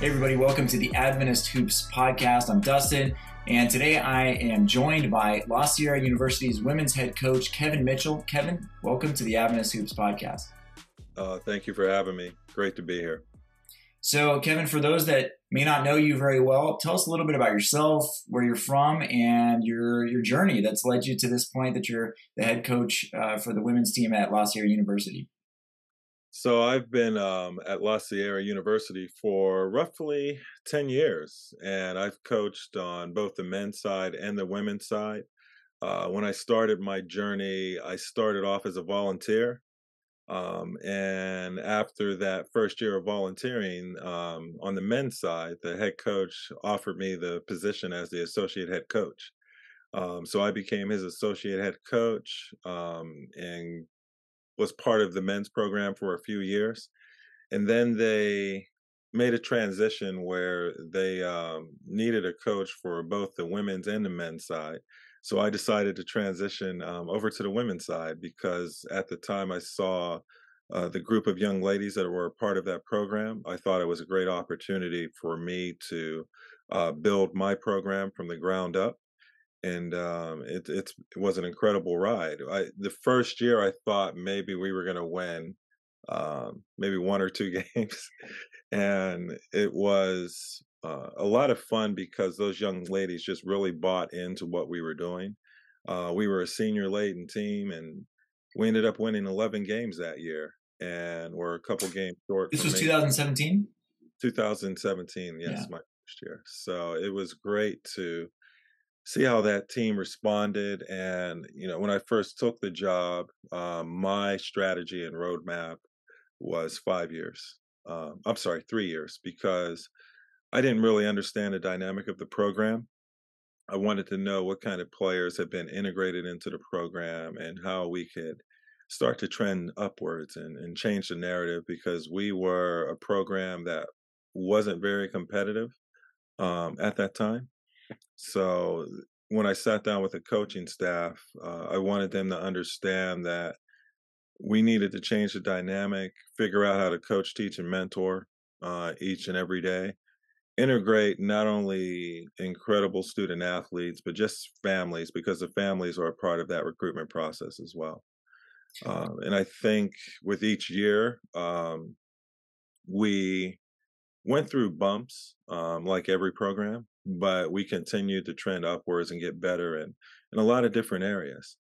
Hey, everybody, welcome to the Adventist Hoops podcast. I'm Dustin, and today I am joined by La Sierra University's women's head coach, Kevin Mitchell. Kevin, welcome to the Adventist Hoops podcast. Uh, thank you for having me. Great to be here. So, Kevin, for those that may not know you very well, tell us a little bit about yourself, where you're from, and your your journey that's led you to this point that you're the head coach uh, for the women's team at La Sierra University. So I've been um, at La Sierra University for roughly 10 years, and I've coached on both the men's side and the women's side. Uh, when I started my journey, I started off as a volunteer. Um, and after that first year of volunteering um, on the men's side, the head coach offered me the position as the associate head coach. Um, so I became his associate head coach um, and was part of the men's program for a few years, and then they made a transition where they um, needed a coach for both the women's and the men's side. So I decided to transition um, over to the women's side because at the time I saw uh, the group of young ladies that were part of that program. I thought it was a great opportunity for me to uh, build my program from the ground up and um, it, it was an incredible ride. I, the first year, I thought maybe we were going to win, um, maybe one or two games, and it was uh, a lot of fun because those young ladies just really bought into what we were doing. Uh, we were a senior laden team, and we ended up winning 11 games that year, and we're a couple games short. This was 2017. 2017, yes, yeah. my first year. So it was great to see how that team responded. And, you know, when I first took the job, um, my strategy and roadmap was five years. Um, I'm sorry, three years, because I didn't really understand the dynamic of the program. I wanted to know what kind of players had been integrated into the program and how we could start to trend upwards and, and change the narrative because we were a program that wasn't very competitive um, at that time. So when I sat down with the coaching staff, uh, I wanted them to understand that we needed to change the dynamic, figure out how to coach, teach, and mentor uh, each and every day. Integrate not only incredible student athletes, but just families, because the families are a part of that recruitment process as well. Uh, and I think with each year, um, we went through bumps um, like every program, but we continued to trend upwards and get better in, in a lot of different areas.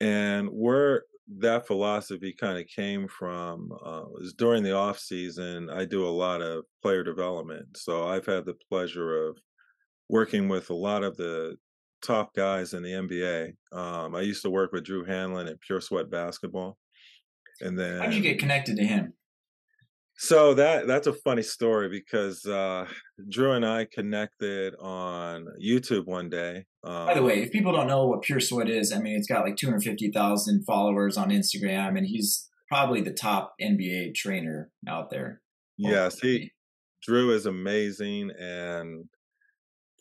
And where that philosophy kind of came from uh, was during the off season. I do a lot of player development, so I've had the pleasure of working with a lot of the top guys in the NBA. Um, I used to work with Drew Hanlen at Pure Sweat Basketball, and then how did you get connected to him? So that that's a funny story because uh, Drew and I connected on YouTube one day. Um, By the way, if people don't know what Pure Sweat is, I mean it's got like 250,000 followers on Instagram, and he's probably the top NBA trainer out there. Yes, he Drew is amazing and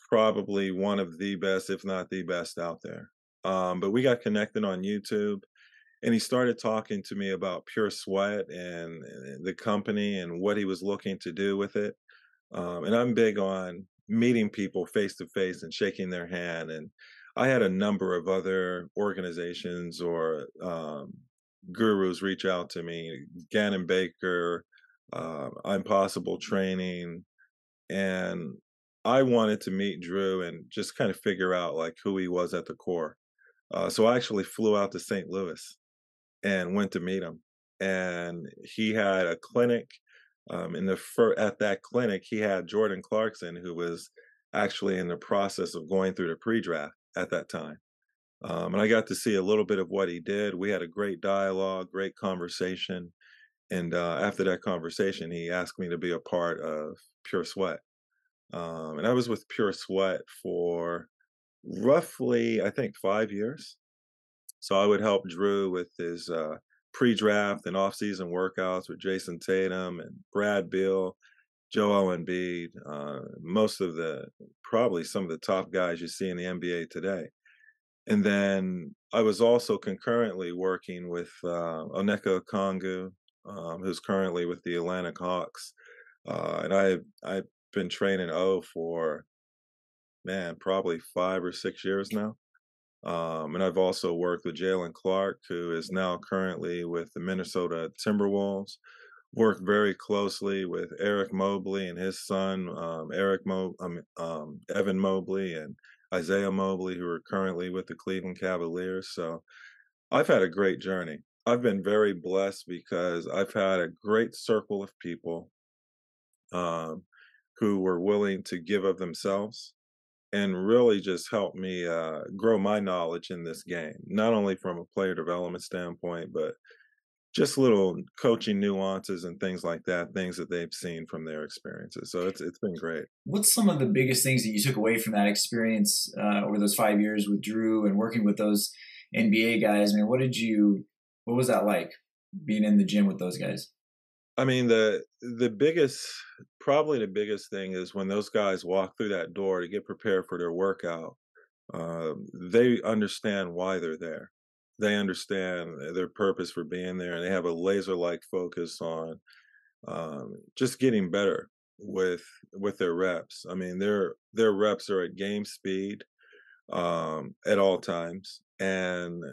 probably one of the best, if not the best, out there. Um, but we got connected on YouTube and he started talking to me about Pure Sweat and, the company and what he was looking to do with it. Um, and I'm big on meeting people face to face and shaking their hand. And I had a number of other organizations or um, gurus reach out to me, Gannon Baker, uh, Impossible Training, and I wanted to meet Drew and just kind of figure out like who he was at the core. Uh, so I actually flew out to St. Louis and went to meet him. And he had a clinic. Um, in the fir- at that clinic, he had Jordan Clarkson, who was actually in the process of going through the pre-draft at that time. Um, and I got to see a little bit of what he did. We had a great dialogue, great conversation. And uh, after that conversation, he asked me to be a part of Pure Sweat. Um, and I was with Pure Sweat for roughly, I think, five years. So I would help Drew with his uh, pre-draft and off-season workouts with Jayson Tatum and Brad Beal, Joel Embiid, uh, most of the probably some of the top guys you see in the NBA today. And then I was also concurrently working with uh, Onyeka Okongwu, um, who's currently with the Atlanta Hawks. Uh, and I I've been training O for man, probably five or six years now. Um, and I've also worked with Jaylen Clark, who is now currently with the Minnesota Timberwolves. Worked very closely with Eric Mobley and his son, um, Eric Mo- um, Evan Mobley, and Isaiah Mobley, who are currently with the Cleveland Cavaliers. So I've had a great journey. I've been very blessed because I've had a great circle of people um, who were willing to give of themselves and really just help me uh, grow my knowledge in this game, not only from a player development standpoint, but just little coaching nuances and things like that, things that they've seen from their experiences. So it's it's been great. What's some of the biggest things that you took away from that experience uh, over those five years with Drew and working with those NBA guys? I mean, what did you? What was that like being in the gym with those guys? I mean the the biggest probably the biggest thing is when those guys walk through that door to get prepared for their workout. Um, they understand why they're there they understand their purpose for being there and they have a laser like focus on um, just getting better with with their reps i mean their their reps are at game speed um, at all times and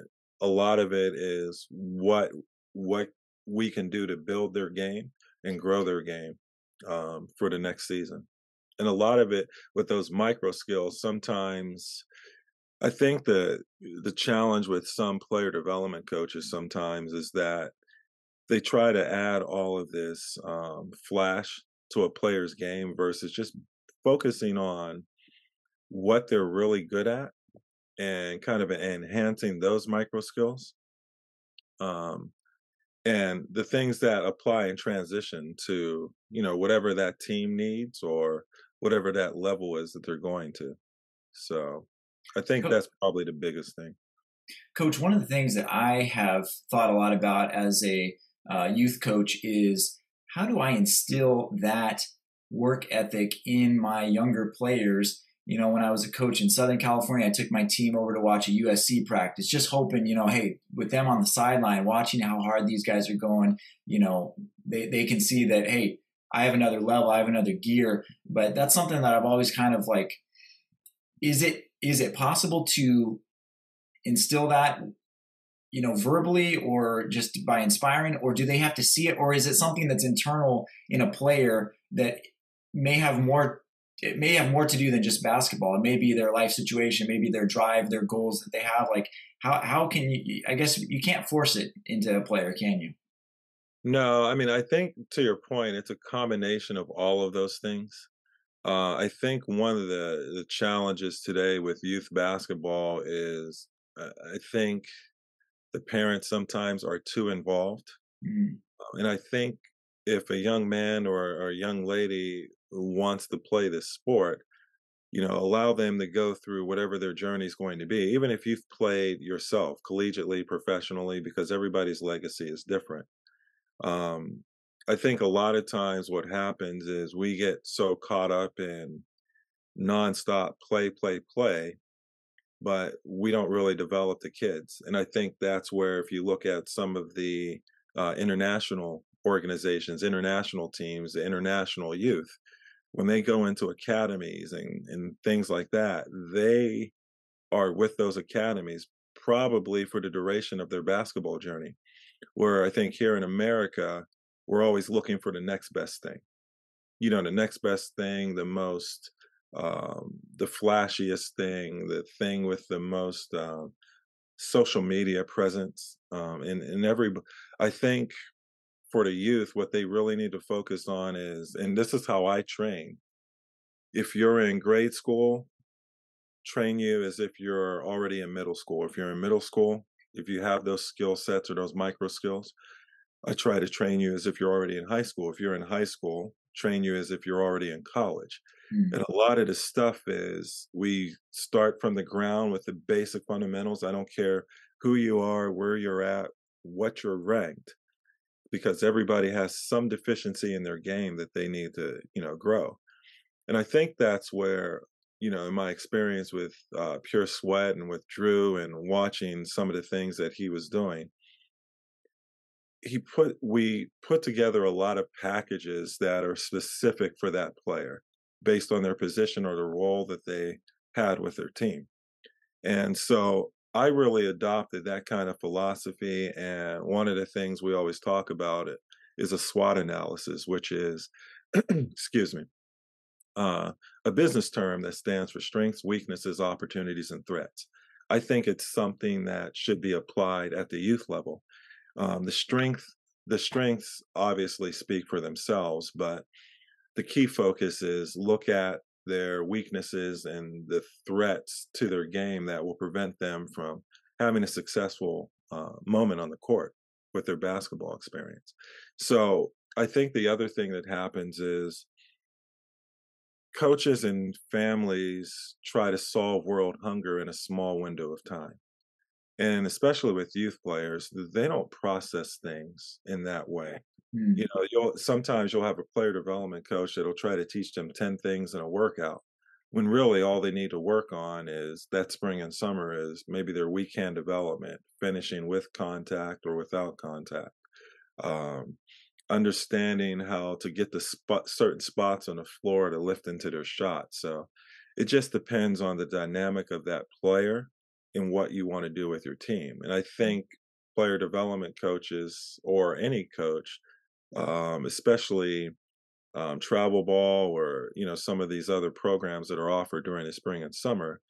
a lot of it is what what we can do to build their game and grow their game um, for the next season. And a lot of it with those micro skills sometimes I think the the challenge with some player development coaches sometimes is that they try to add all of this um, flash to a player's game versus just focusing on what they're really good at and kind of enhancing those micro skills um, and the things that apply in transition to you know whatever that team needs or whatever that level is that they're going to so I think that's probably the biggest thing. Coach, one of the things that I have thought a lot about as a uh, youth coach is how do I instill that work ethic in my younger players? You know, when I was a coach in Southern California, I took my team over to watch a USC practice, just hoping, you know, hey, with them on the sideline, watching how hard these guys are going, you know, they, they can see that, hey, I have another level, I have another gear. But that's something that I've always kind of like, is it is it possible to instill that you know verbally or just by inspiring or do they have to see it or is it something that's internal in a player that may have more it may have more to do than just basketball it may be their life situation maybe their drive their goals that they have like how how can you i guess you can't force it into a player can you no i mean i think to your point it's a combination of all of those things uh, I think one of the, the challenges today with youth basketball is uh, I think the parents sometimes are too involved. Mm-hmm. And I think if a young man or, or a young lady wants to play this sport, you know, allow them to go through whatever their journey is going to be, even if you've played yourself collegiately, professionally, because everybody's legacy is different. Um, I think a lot of times what happens is we get so caught up in nonstop play, play, play, but we don't really develop the kids. And I think that's where, if you look at some of the uh, international organizations, international teams, the international youth, when they go into academies and, and things like that, they are with those academies probably for the duration of their basketball journey. Where I think here in America, we're always looking for the next best thing. You know, the next best thing, the most, um, the flashiest thing, the thing with the most um, social media presence. Um, and, and every, I think for the youth, what they really need to focus on is, and this is how I train. If you're in grade school, train you as if you're already in middle school. If you're in middle school, if you have those skill sets or those micro skills, I try to train you as if you're already in high school. If you're in high school, train you as if you're already in college. Mm-hmm. And a lot of the stuff is we start from the ground with the basic fundamentals. I don't care who you are, where you're at, what you're ranked, because everybody has some deficiency in their game that they need to, you know, grow. And I think that's where, you know, in my experience with uh, Pure Sweat and with Drew and watching some of the things that he was doing, he put we put together a lot of packages that are specific for that player based on their position or the role that they had with their team. And so I really adopted that kind of philosophy. And one of the things we always talk about it is a SWOT analysis, which is, excuse me, uh, a business term that stands for strengths, weaknesses, opportunities, and threats. I think it's something that should be applied at the youth level. Um, the strength, the strengths obviously speak for themselves, but the key focus is look at their weaknesses and the threats to their game that will prevent them from having a successful uh, moment on the court with their basketball experience. So I think the other thing that happens is coaches and families try to solve world hunger in a small window of time. And especially with youth players, they don't process things in that way. Mm. You know, you'll sometimes you'll have a player development coach that'll try to teach them 10 things in a workout when really all they need to work on is that spring and summer is maybe their weekend development, finishing with contact or without contact. Um, understanding how to get the spot certain spots on the floor to lift into their shot. So it just depends on the dynamic of that player and what you want to do with your team. And I think player development coaches or any coach, um, especially um, travel ball or you know some of these other programs that are offered during the spring and summer,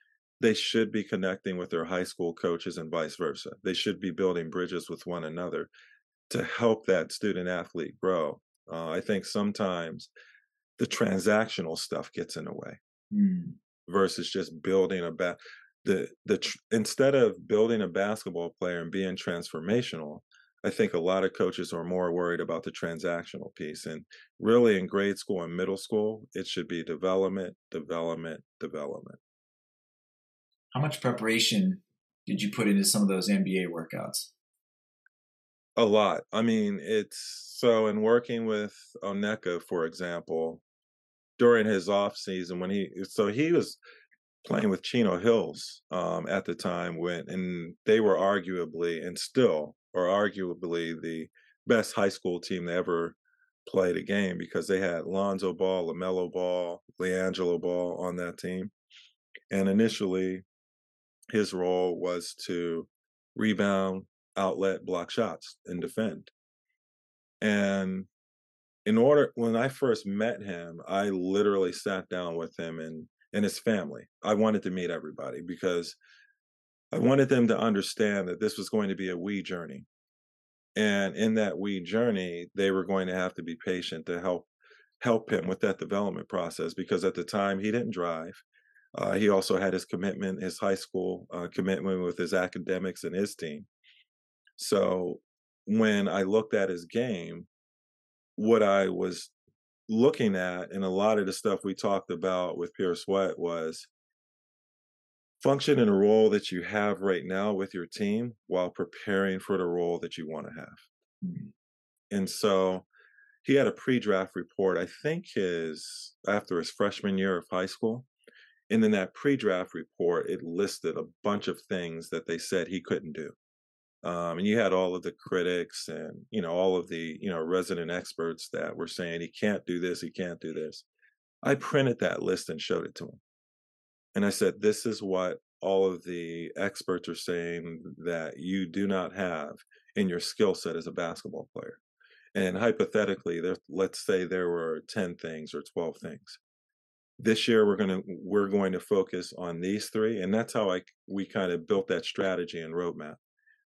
they should be connecting with their high school coaches and vice versa. They should be building bridges with one another to help that student athlete grow. Uh, I think sometimes the transactional stuff gets in the way mm. versus just building a bat. The the tr- instead of building a basketball player and being transformational, I think a lot of coaches are more worried about the transactional piece. And really, in grade school and middle school, it should be development, development, development. How much preparation did you put into some of those NBA workouts? A lot. I mean, it's so in working with Onyeka, for example, during his off season when he so he was playing with Chino Hills um, at the time when and they were arguably and still are arguably the best high school team to ever played a game because they had Lonzo Ball, LaMelo Ball, LiAngelo Ball on that team. And initially, his role was to rebound, outlet, block shots, and defend. And in order, when I first met him, I literally sat down with him and and his family. I wanted to meet everybody because I wanted them to understand that this was going to be a we journey. And in that we journey, they were going to have to be patient to help help him with that development process because at the time he didn't drive. Uh, he also had his commitment, his high school uh, commitment with his academics and his team. So when I looked at his game, what I was looking at, and a lot of the stuff we talked about with Pure Sweat was function in a role that you have right now with your team while preparing for the role that you want to have. Mm-hmm. And so he had a pre-draft report, I think his after his freshman year of high school. And in that pre-draft report, it listed a bunch of things that they said he couldn't do. Um, and you had all of the critics and you know all of the you know resident experts that were saying he can't do this, he can't do this. I printed that list and showed it to him. And I said, this is what all of the experts are saying that you do not have in your skill set as a basketball player. And hypothetically, there, let's say there were 10 things or 12 things. This year we're going to we're going to focus on these three and that's how I we kind of built that strategy and roadmap.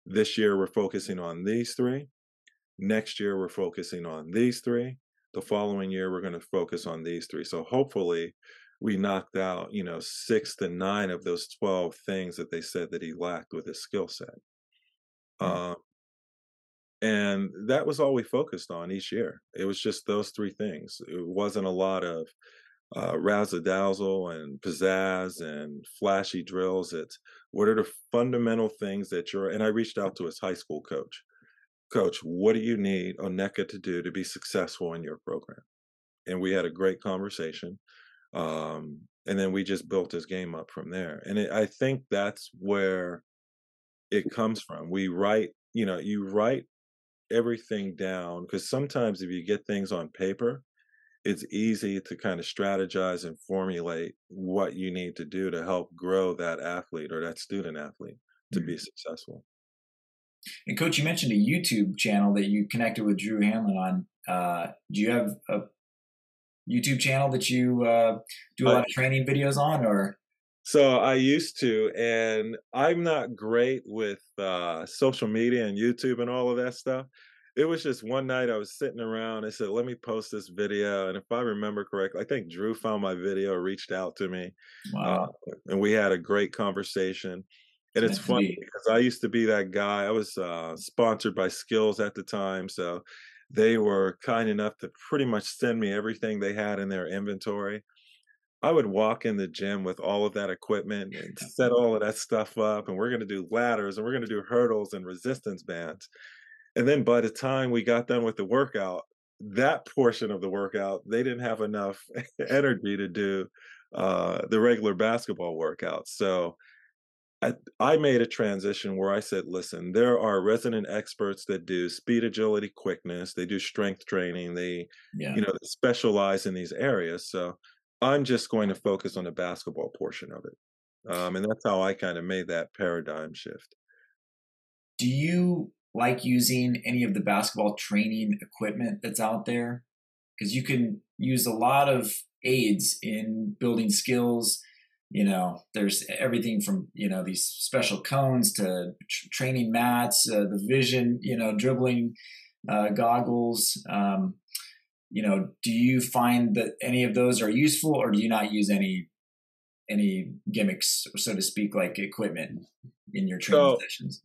This year we're focusing on these three. Next year we're focusing on these three. The following year we're going to focus on these three. So hopefully we knocked out, you know, six to nine of those 12 things that they said that he lacked with his skill set. Mm-hmm. Um, and that was all we focused on each year. It was just those three things. It wasn't a lot of uh, razzle dazzle and pizzazz and flashy drills. It's what are the fundamental things that you're, and I reached out to his high school coach. Coach, what do you need Onyeka to do to be successful in your program? And we had a great conversation. Um, and then we just built this game up from there. And it, I think that's where it comes from. We write, you know, you write everything down because sometimes if you get things on paper, it's easy to kind of strategize and formulate what you need to do to help grow that athlete or that student athlete to mm-hmm. be successful. And coach, you mentioned a YouTube channel that you connected with Drew Hanlen on. Uh, do you have a YouTube channel that you uh, do a lot of training videos on, or? So I used to, and I'm not great with uh, social media and YouTube and all of that stuff. It was just one night I was sitting around. I said, "Let me post this video." And if I remember correctly, I think Drew found my video, reached out to me, wow. uh, and we had a great conversation. And it's funny because I used to be that guy. I was uh, sponsored by SKLZ at the time, so they were kind enough to pretty much send me everything they had in their inventory. I would walk in the gym with all of that equipment and set all of that stuff up, and we're going to do ladders and we're going to do hurdles and resistance bands. And then by the time we got done with the workout, that portion of the workout, they didn't have enough energy to do uh, the regular basketball workout. So I, I made a transition where I said, listen, there are resident experts that do speed, agility, quickness. They do strength training. They, yeah. you know, they specialize in these areas. So I'm just going to focus on the basketball portion of it. Um, and that's how I kind of made that paradigm shift. Do you like using any of the basketball training equipment that's out there? Because you can use a lot of aids in building skills you know there's everything from you know these special cones to tr- training mats uh, the vision you know dribbling uh, goggles um, you know do you find that any of those are useful or do you not use any any gimmicks so to speak like equipment in your training so, sessions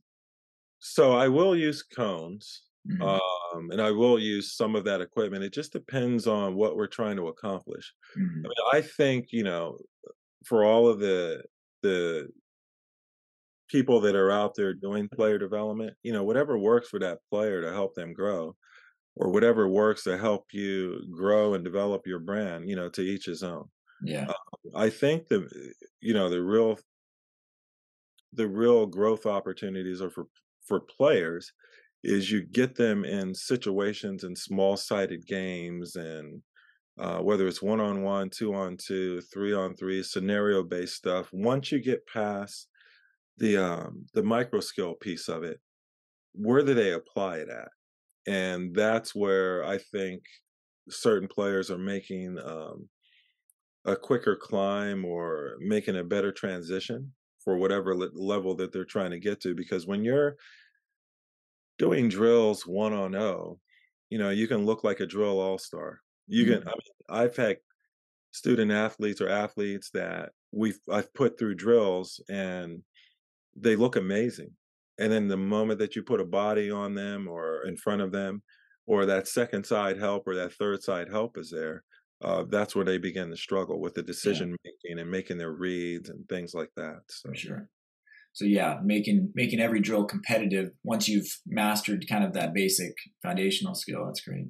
so i will use cones mm-hmm. um, and i will use some of that equipment it just depends on what we're trying to accomplish mm-hmm. I, mean, I think you know for all of the the people that are out there doing player development, you know, whatever works for that player to help them grow, or whatever works to help you grow and develop your brand, you know, to each his own. Yeah, uh, I think the you know the real the real growth opportunities are for for players is you get them in situations and small sided games and uh, whether it's one on one, two on two, three on three, scenario based stuff. Once you get past the um, the micro skill piece of it, where do they apply it at? And that's where I think certain players are making um, a quicker climb or making a better transition for whatever level that they're trying to get to. Because when you're doing drills one on oh, you know, you can look like a drill all star you can. Mm-hmm. I mean, I've had student athletes or athletes that we've I've put through drills and they look amazing. And then the moment that you put a body on them or in front of them, or that second side help or that third side help is there, uh, that's where they begin to struggle with the decision yeah. making and making their reads and things like that. So. For sure. So yeah, making making every drill competitive once you've mastered kind of that basic foundational skill. That's great.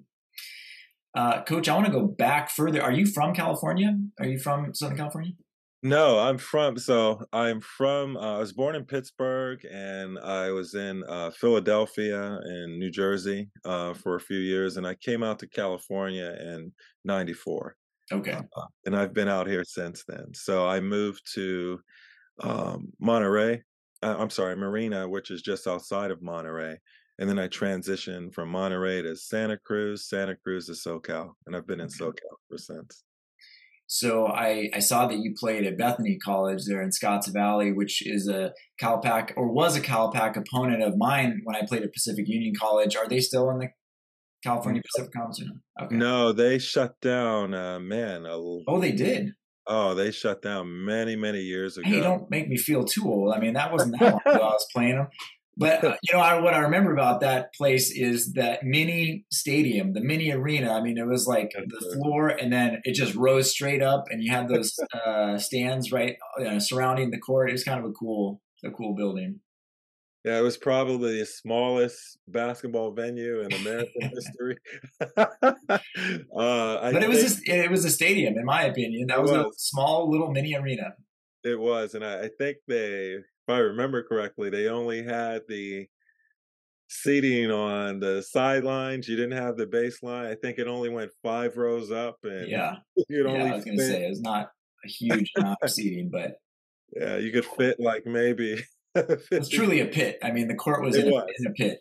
Uh, Coach, I want to go back further. Are you from California? Are you from Southern California? No, I'm from. So I'm from. Uh, I was born in Pittsburgh, and I was in uh, Philadelphia and New Jersey uh, for a few years, and I came out to California in '94. Okay. Uh, and I've been out here since then. So I moved to um, Monterey. Uh, I'm sorry, Marina, which is just outside of Monterey, and then I transitioned from Monterey to Santa Cruz, Santa Cruz to SoCal, and I've been in SoCal ever since. So I, I saw that you played at Bethany College there in Scotts Valley, which is a Calpac or was a Calpac opponent of mine when I played at Pacific Union College. Are they still in the California Pacific Conference? Okay. No, they shut down. Uh, man, a, oh, they did. Oh, they shut down many, many years ago. Hey, don't make me feel too old. I mean, that wasn't that long ago I was playing them. But you know, I, what I remember about that place is that mini stadium, the mini arena. I mean, it was like the floor, and then it just rose straight up, and you had those uh, stands right uh, surrounding the court. It was kind of a cool, a cool building. Yeah, it was probably the smallest basketball venue in American history. uh, but it was just, it was a stadium, in my opinion. That was, was, a small little mini arena. It was, and I, I think they if I remember correctly, they only had the seating on the sidelines. You didn't have the baseline. I think it only went five rows up, and Yeah. Yeah, only I was going to say it was not a huge amount of seating, but yeah, you could fit like maybe it was 50 truly a pit. I mean, the court was, in, was. A, in a pit.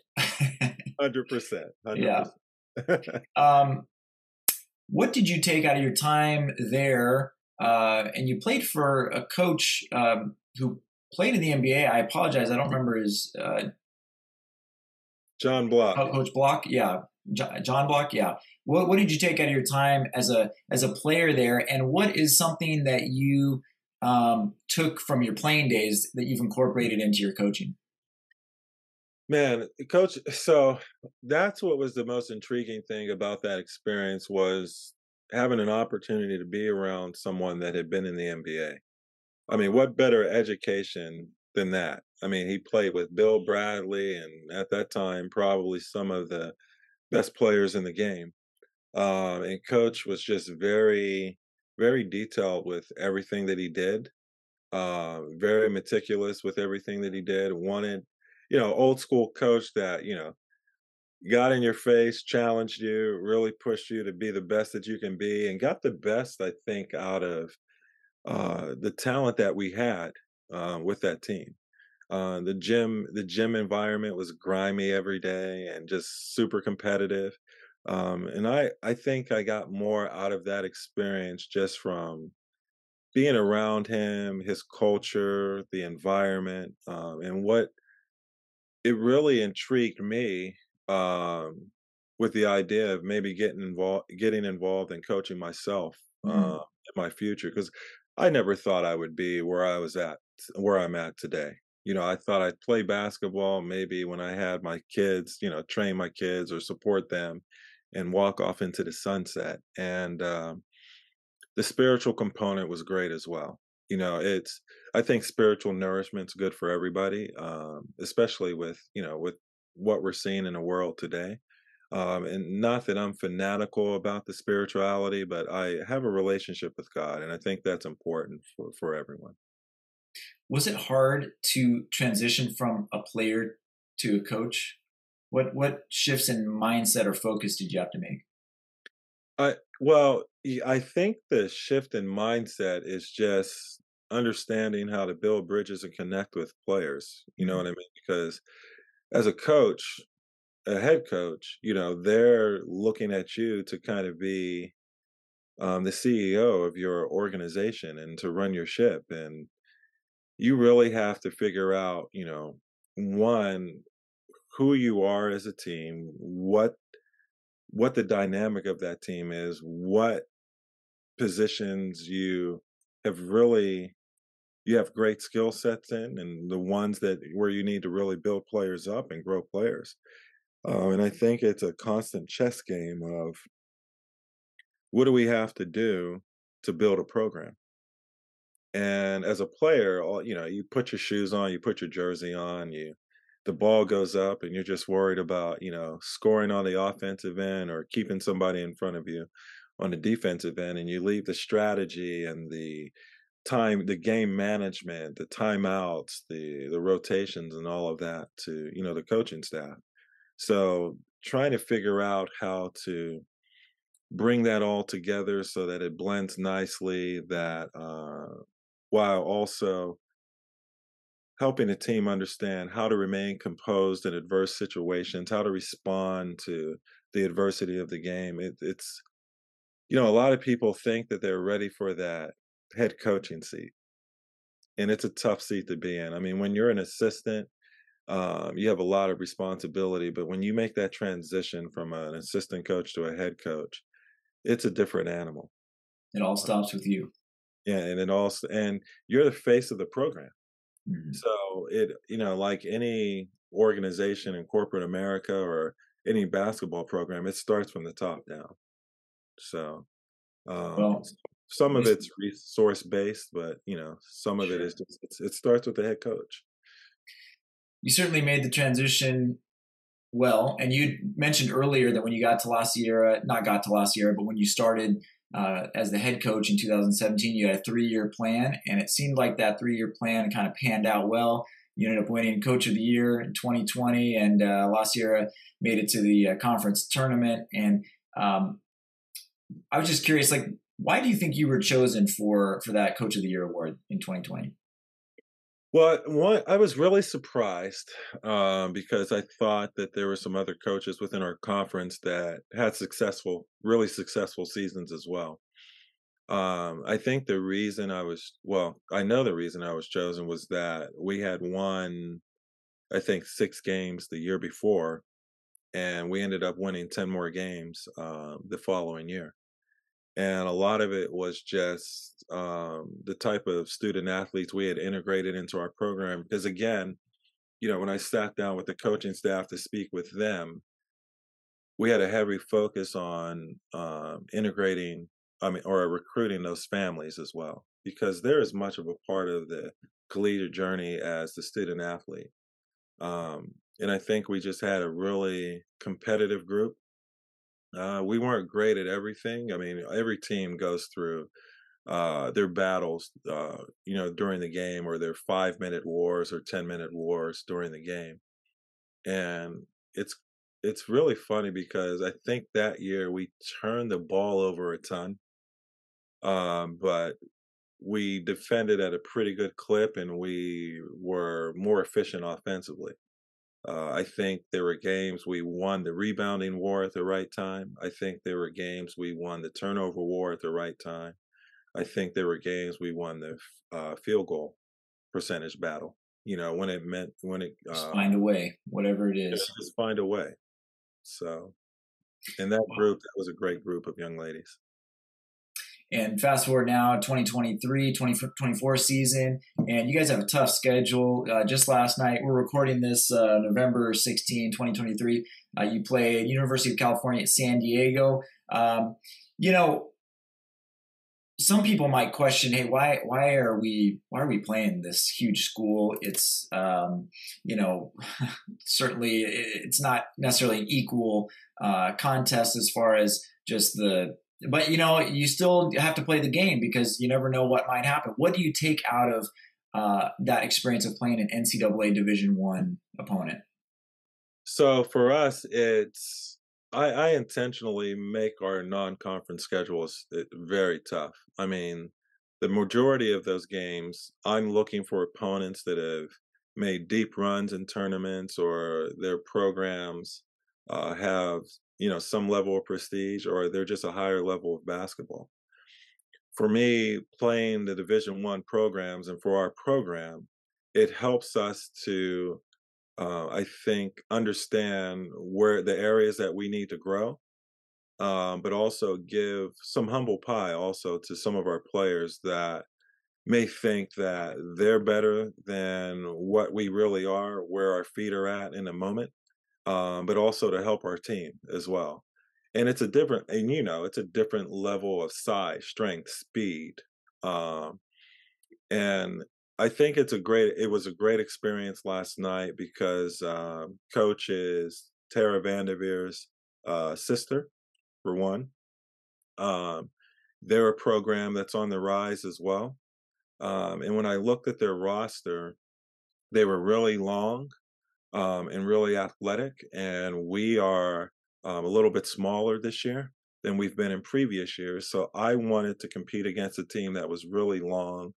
hundred percent, Yeah. um, what did you take out of your time there? Uh, and you played for a coach um, who played in the NBA. I apologize, I don't remember his uh, John Block. Coach Block, yeah, John Block, yeah. What what did you take out of your time as a as a player there, and what is something that you um, took from your playing days that you've incorporated into your coaching? Man, coach, so that's what was the most intriguing thing about that experience was having an opportunity to be around someone that had been in the NBA. I mean, what better education than that? I mean, he played with Bill Bradley and at that time probably some of the best players in the game. Um, and coach was just very, very detailed with everything that he did. Uh, very meticulous with everything that he did. Wanted you know, old school coach that, you know, got in your face, challenged you, really pushed you to be the best that you can be, and got the best, I think, out of uh, the talent that we had uh, with that team. Uh, the gym, the gym environment was grimy every day and just super competitive. Um, and I, I think I got more out of that experience just from being around him, his culture, the environment, um, and what it really intrigued me um, with the idea of maybe getting involved, getting involved in coaching myself Mhm. uh, in my future because I never thought I would be where I was at, where I'm at today. You know, I thought I'd play basketball maybe when I had my kids, you know, train my kids or support them and walk off into the sunset. And um, the spiritual component was great as well. You know, it's I think spiritual nourishment's good for everybody, um, especially with you know with what we're seeing in the world today. Um, and not that I'm fanatical about the spirituality, but I have a relationship with God, and I think that's important for for everyone. Was it hard to transition from a player to a coach? What what shifts in mindset or focus did you have to make? I well, I think the shift in mindset is just understanding how to build bridges and connect with players. You know Mhm. what I mean? Because as a coach, a head coach, you know, they're looking at you to kind of be um, the CEO of your organization and to run your ship. And you really have to figure out, you know, one, who you are as a team, what what the dynamic of that team is, what positions you have really you have great skill sets in and the ones that where you need to really build players up and grow players. Uh, and I think it's a constant chess game of what do we have to do to build a program? And as a player, all you know, you put your shoes on, you put your jersey on, you the ball goes up and you're just worried about, you know, scoring on the offensive end or keeping somebody in front of you on the defensive end and you leave the strategy and the time the game management, the timeouts, the the rotations and all of that to, you know, the coaching staff. So trying to figure out how to bring that all together so that it blends nicely that uh while also helping a team understand how to remain composed in adverse situations, how to respond to the adversity of the game. It, it's, you know, a lot of people think that they're ready for that head coaching seat, and it's a tough seat to be in. I mean, when you're an assistant, um, you have a lot of responsibility, but when you make that transition from an assistant coach to a head coach, it's a different animal. It all stops with you. Yeah, and it also, and you're the face of the program. Mhm. So it, you know, like any organization in corporate America or any basketball program, it starts from the top down. So um, Well, some of it's resource based, but you know, some of it Sure. is just it's, it starts with the head coach. You certainly made the transition well. And you mentioned earlier that when you got to La Sierra, not got to La Sierra, but when you started uh, as the head coach in 2017, you had a three year plan. And it seemed like that three year plan kind of panned out well. You ended up winning Coach of the Year in 2020, and uh, La Sierra made it to the uh, conference tournament. And um, I was just curious, like, why do you think you were chosen for for that Coach of the Year award in 2020? Well, one, I was really surprised um, because I thought that there were some other coaches within our conference that had successful, really successful seasons as well. Um, I think the reason I was, well, I know the reason I was chosen was that we had won, I think, six games the year before, and we ended up winning 10 more games uh, the following year and a lot of it was just um, the type of student athletes we had integrated into our program because again you know when i sat down with the coaching staff to speak with them we had a heavy focus on um, integrating i mean or recruiting those families as well because they're as much of a part of the collegiate journey as the student athlete. Um, and i think we just had a really competitive group uh, we weren't great at everything. I mean, every team goes through uh, their battles, uh, you know, during the game, or their five minute wars or ten minute wars during the game, and it's it's really funny because I think that year we turned the ball over a ton, um, but we defended at a pretty good clip, and we were more efficient offensively. Uh, I think there were games we won the rebounding war at the right time. I think there were games we won the turnover war at the right time. I think there were games we won the uh, field goal percentage battle. You know, when it meant when it uh, just find a way, whatever it is, just find a way. So, in that group, that was a great group of young ladies. And fast forward now, 2023, 2024 season, and you guys have a tough schedule. Uh, just last night, we're recording this uh, November 16, 2023. Uh, you played University of California at San Diego. Um, you know, some people might question, hey, why why are we why are we playing this huge school? It's um, you know certainly it's not necessarily an equal uh, contest as far as just the but you know you still have to play the game because you never know what might happen. What do you take out of uh, that experience of playing an ncaa division one opponent? So for us it's I, I intentionally make our non-conference schedules uh, very tough. I mean the majority of those games i'm looking for opponents that have made deep runs in tournaments or their programs uh, have you know some level of prestige or they're just a higher level of basketball. For me playing the division one programs and for our program it helps us to uh, i think understand where the areas that we need to grow um, but also give some humble pie also to some of our players that may think that they're better than what we really are where our feet are at in a moment um, but also to help our team as well. And it's a different, and you know, it's a different level of size, strength, speed. Um, and I think it's a great, it was a great experience last night because um, coach is Tara VanDerveer's uh, sister, for one. Um, they're a program that's on the rise as well. Um, and when I looked at their roster, they were really long um, and really athletic. And we are um, a little bit smaller this year than we've been in previous years. So I wanted to compete against a team that was really long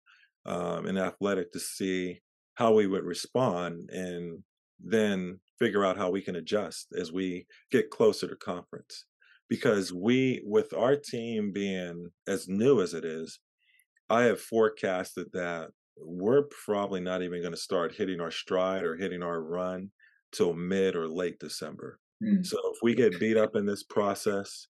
um, and athletic to see how we would respond and then figure out how we can adjust as we get closer to conference. Because we, with our team being as new as it is, I have forecasted that we're probably not even going to start hitting our stride or hitting our run till mid or late December. Mm. So if we get beat up in this process,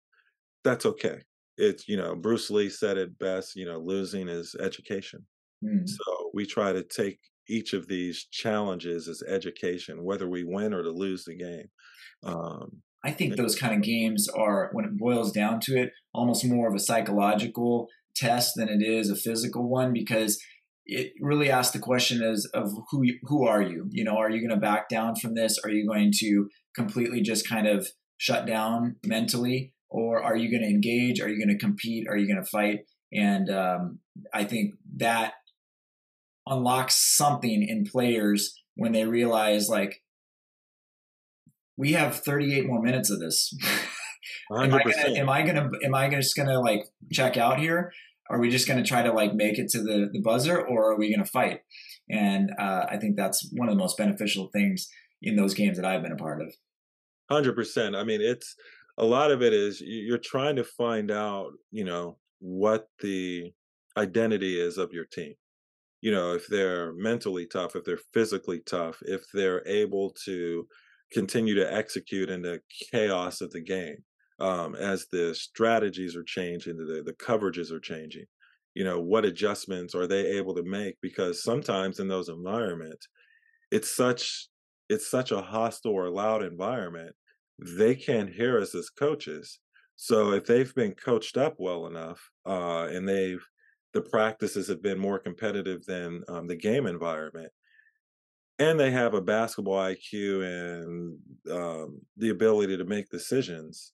that's okay. It's, you know, Bruce Lee said it best, you know, losing is education. Mm. So we try to take each of these challenges as education, whether we win or to lose the game. Um, I think those kind of games are, when it boils down to it, almost more of a psychological test than it is a physical one because it really asks the question is of who who are you? You know, are you going to back down from this? Are you going to completely just kind of shut down mentally, or are you going to engage? Are you going to compete? Are you going to fight? And um, I think that unlocks something in players when they realize like we have 38 more minutes of this. am, I gonna, am I gonna am I just gonna like check out here? Are we just gonna try to like make it to the the buzzer, or are we gonna fight? And uh, I think that's one of the most beneficial things in those games that I've been a part of. Hundred percent. I mean, it's a lot of it is you're trying to find out, you know, what the identity is of your team. You know, if they're mentally tough, if they're physically tough, if they're able to continue to execute in the chaos of the game um, as the strategies are changing, the, the coverages are changing. You know, what adjustments are they able to make? Because sometimes in those environments, it's such it's such a hostile or loud environment they can't hear us as coaches so if they've been coached up well enough uh, and they've the practices have been more competitive than um, the game environment and they have a basketball IQ and um, the ability to make decisions,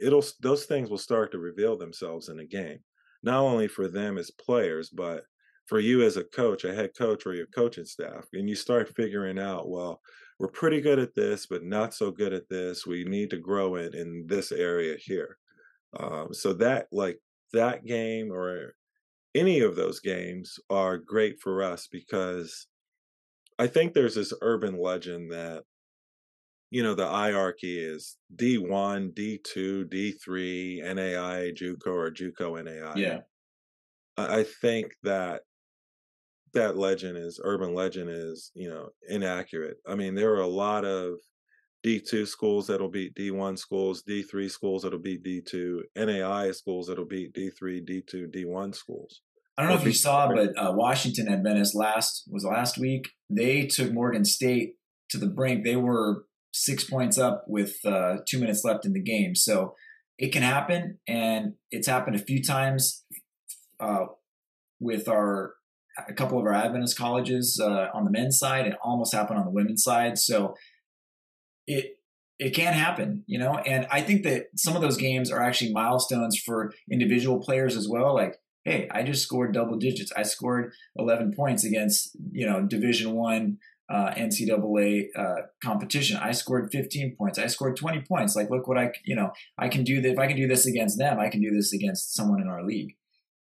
it'll those things will start to reveal themselves in a game. Not only for them as players, but for you as a coach, a head coach, or your coaching staff, and you start figuring out, well, we're pretty good at this, but not so good at this. We need to grow it in this area here. Um, so that like that game or any of those games are great for us because I think there's this urban legend that you know the hierarchy is D1, D2, D3, NAI, JUCO, or JUCO NAI. Yeah, I think that that legend is urban legend is you know inaccurate. I mean, there are a lot of D2 schools that'll beat D1 schools, D3 schools that'll beat D2, NAI schools that'll beat D3, D2, D1 schools. I don't know if you saw, but uh, Washington Adventist last was last week. They took Morgan State to the brink. They were six points up with uh, two minutes left in the game. So it can happen, and it's happened a few times uh, with our a couple of our Adventist colleges uh, on the men's side. It almost happened on the women's side. So it it can happen, you know. And I think that some of those games are actually milestones for individual players as well. Like hey, I just scored double digits. I scored 11 points against, you know, Division One uh, NCAA uh, competition. I scored 15 points. I scored 20 points. Like, look what I, you know, I can do. That. If I can do this against them, I can do this against someone in our league.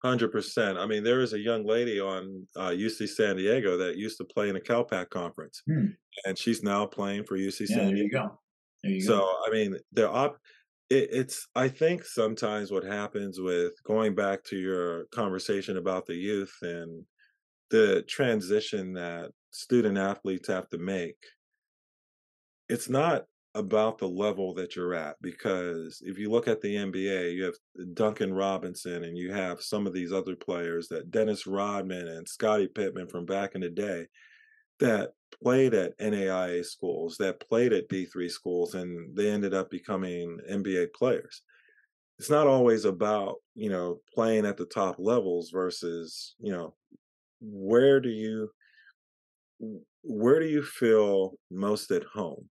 Hundred percent. I mean, there is a young lady on uh, UC San Diego that used to play in a CalPAC conference, hmm. and she's now playing for UC yeah, San Diego. You go. There you go. so, go. I mean, they're op- it, it's i think sometimes what happens with going back to your conversation about the youth and the transition that student athletes have to make it's not about the level that you're at because if you look at the NBA, you have Duncan Robinson and you have some of these other players that Dennis Rodman and Scottie Pippen from back in the day that played at NAIA schools, that played at D3 schools, and they ended up becoming NBA players. It's not always about, you know, playing at the top levels versus, you know, where do you where do you feel most at home?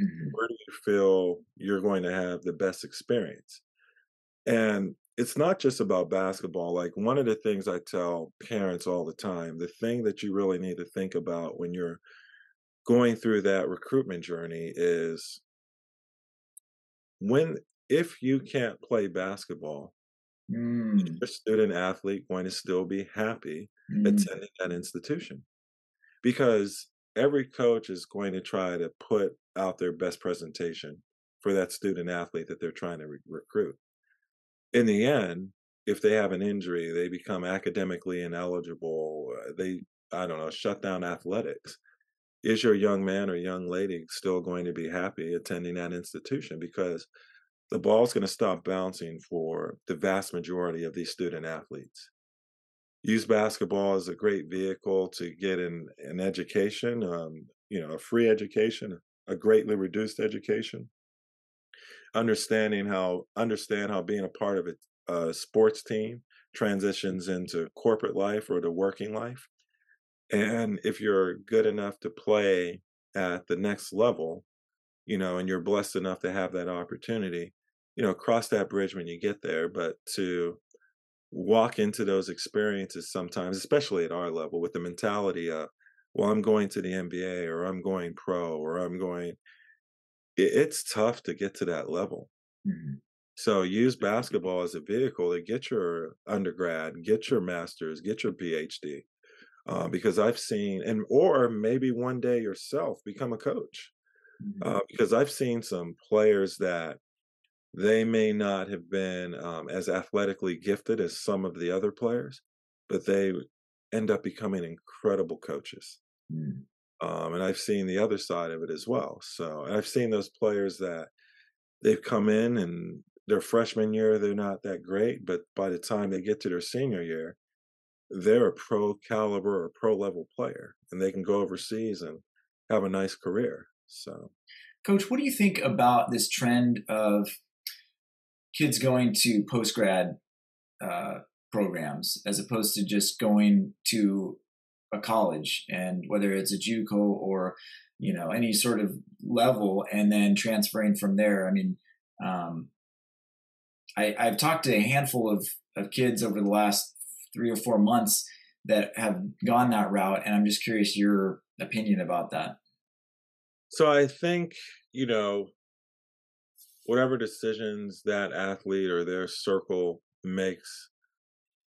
Mm-hmm. Where do you feel you're going to have the best experience? And it's not just about basketball. Like one of the things I tell parents all the time, the thing that you really need to think about when you're going through that recruitment journey is when if you can't play basketball, mm. your student athlete going to still be happy mm. attending that institution. Because every coach is going to try to put out their best presentation for that student athlete that they're trying to re- recruit in the end, if they have an injury, they become academically ineligible. Uh, they, I don't know, shut down athletics. Is your young man or young lady still going to be happy attending that institution? Because the ball's going to stop bouncing for the vast majority of these student athletes. Use basketball as a great vehicle to get an, an education, um, you know, a free education, a greatly reduced education understanding how understand how being a part of a, a sports team transitions into corporate life or the working life. And if you're good enough to play at the next level, you know, and you're blessed enough to have that opportunity, you know, cross that bridge when you get there. But to walk into those experiences sometimes, especially at our level, with the mentality of, well, I'm going to the NBA or I'm going pro or I'm going. It's tough to get to that level. Mm-hmm. So use basketball as a vehicle to get your undergrad, get your master's, get your PhD. Uh, because I've seen, and or maybe one day yourself become a coach. Mm-hmm. Uh, because I've seen some players that they may not have been um, as athletically gifted as some of the other players, but they end up becoming incredible coaches. Mm. Um, and I've seen the other side of it as well. So I've seen those players that they've come in and their freshman year they're not that great, but by the time they get to their senior year, they're a pro caliber or pro level player, and they can go overseas and have a nice career. So, Coach, what do you think about this trend of kids going to post grad uh, programs as opposed to just going to a college and whether it's a JUCO or you know any sort of level and then transferring from there. I mean, um, I, I've talked to a handful of, of kids over the last three or four months that have gone that route, and I'm just curious your opinion about that. So I think you know whatever decisions that athlete or their circle makes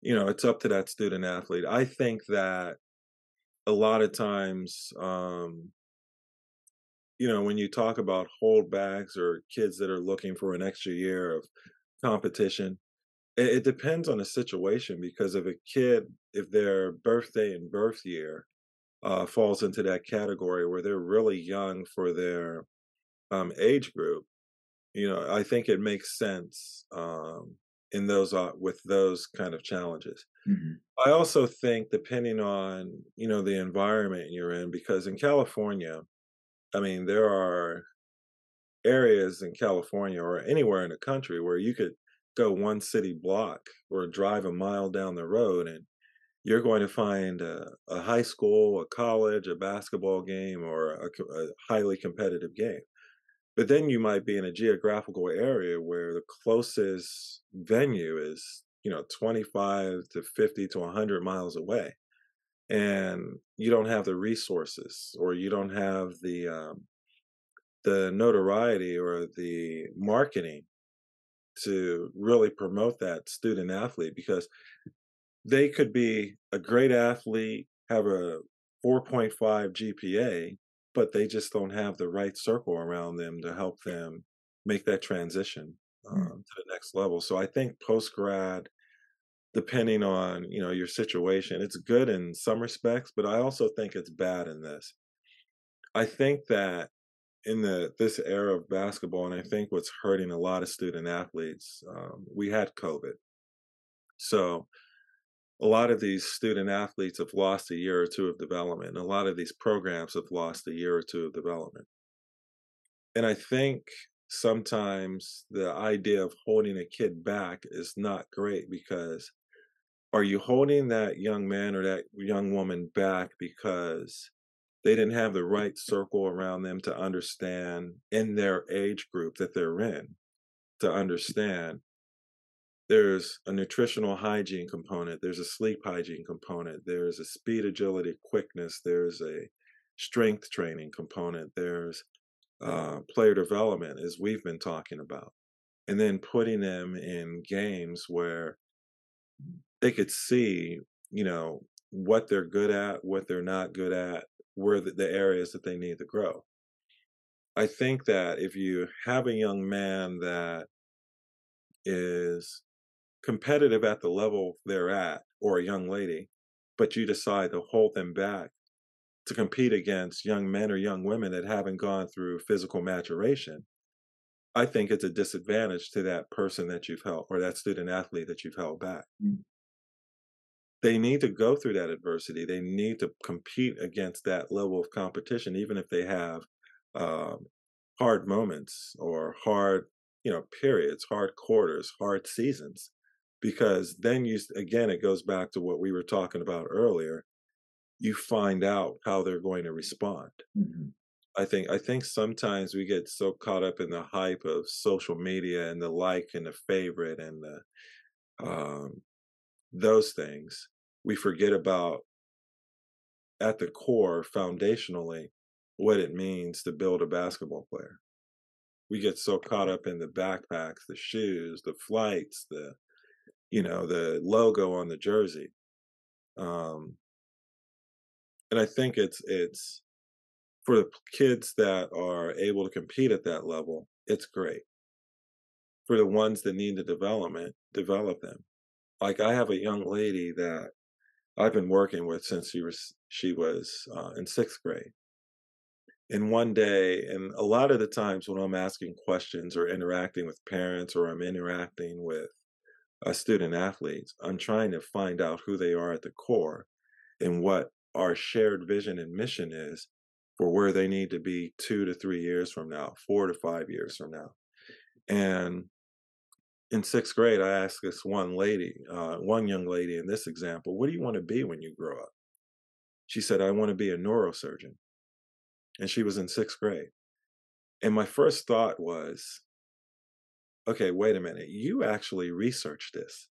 you know it's up to that student athlete. I think that a lot of times um you know when you talk about holdbacks or kids that are looking for an extra year of competition it, it depends on the situation because if a kid if their birthday and birth year uh, falls into that category where they're really young for their um, age group you know i think it makes sense um, in those uh, with those kind of challenges mm-hmm. i also think depending on you know the environment you're in because in california i mean there are areas in california or anywhere in the country where you could go one city block or drive a mile down the road and you're going to find a, a high school a college a basketball game or a, a highly competitive game but then you might be in a geographical area where the closest venue is, you know, 25 to 50 to 100 miles away. And you don't have the resources or you don't have the um, the notoriety or the marketing to really promote that student athlete because they could be a great athlete, have a 4.5 GPA, but they just don't have the right circle around them to help them make that transition um, mm. to the next level. So I think post grad, depending on you know your situation, it's good in some respects, but I also think it's bad in this. I think that in the this era of basketball, and I think what's hurting a lot of student athletes, um, we had COVID, so a lot of these student athletes have lost a year or two of development. And a lot of these programs have lost a year or two of development. And I think sometimes the idea of holding a kid back is not great because are you holding that young man or that young woman back because they didn't have the right circle around them to understand in their age group that they're in to mm. understand there's a nutritional hygiene component there's a sleep hygiene component there's a speed agility quickness there's a strength training component there's uh, player development as we've been talking about. And then putting them in games where they could see you know what they're good at what they're not good at where the, the areas that they need to grow. I think that if you have a young man that is competitive at the level they're at or a young lady, but you decide to hold them back to compete against young men or young women that haven't gone through physical maturation, I think it's a disadvantage to that person that you've held or that student athlete that you've held back. Mm. They need to go through that adversity. They need to compete against that level of competition, even if they have um, hard moments or hard, you know, periods, hard quarters, hard seasons because then you again it goes back to what we were talking about earlier you find out how they're going to respond mm-hmm. i think i think sometimes we get so caught up in the hype of social media and the like and the favorite and the um, those things we forget about at the core, foundationally, what it means to build a basketball player. We get so caught up in the backpacks, the shoes, the flights, the you know, the logo on the jersey. Um, and I think it's it's for the kids that are able to compete at that level, it's great. For the ones that need the development, develop them. Like I have a young lady that I've been working with since she was she was uh, in sixth grade. And one day, and a lot of the times when I'm asking questions or interacting with parents or I'm interacting with uh, student athletes, I'm trying to find out who they are at the core and what our shared vision and mission is for where they need to be two to three years from now, four to five years from now. And in sixth grade, I asked this one lady, uh, one young lady in this example, what do you want to be when you grow up? She said, I want to be a neurosurgeon. And she was in sixth grade. And my first thought was, okay, wait a minute, you actually researched this.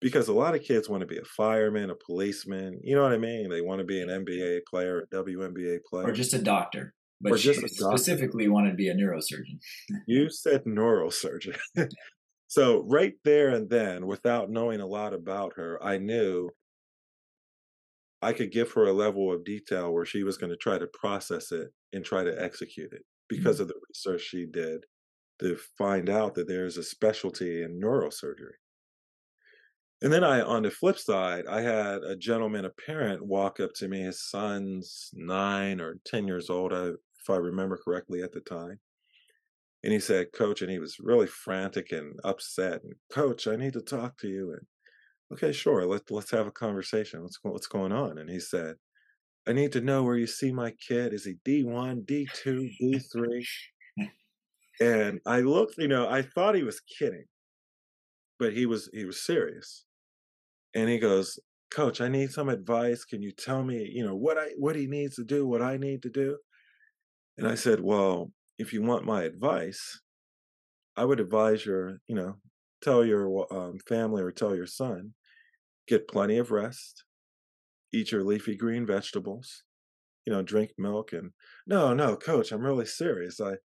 Because a lot of kids want to be a fireman, a policeman, you know what I mean? They want to be an NBA player, a WNBA player. Or just a doctor. But or she specifically wanted to be a neurosurgeon. you said neurosurgeon. so right there and then, without knowing a lot about her, I knew I could give her a level of detail where she was going to try to process it and try to execute it because mm-hmm. of the research she did to find out that there's a specialty in neurosurgery. And then I, on the flip side, I had a gentleman, a parent, walk up to me. His son's nine or 10 years old, if I remember correctly at the time. And he said, Coach, and he was really frantic and upset. And, Coach, I need to talk to you. And, okay, sure, let, let's have a conversation. What's, what's going on? And he said, I need to know where you see my kid. Is he D1, D2, D3? And I looked, you know, I thought he was kidding, but he was he was serious. And he goes, "Coach, I need some advice. Can you tell me, you know, what I what he needs to do, what I need to do?" And I said, "Well, if you want my advice, I would advise your, you know, tell your um, family or tell your son, get plenty of rest, eat your leafy green vegetables, you know, drink milk and no, no, coach, I'm really serious. I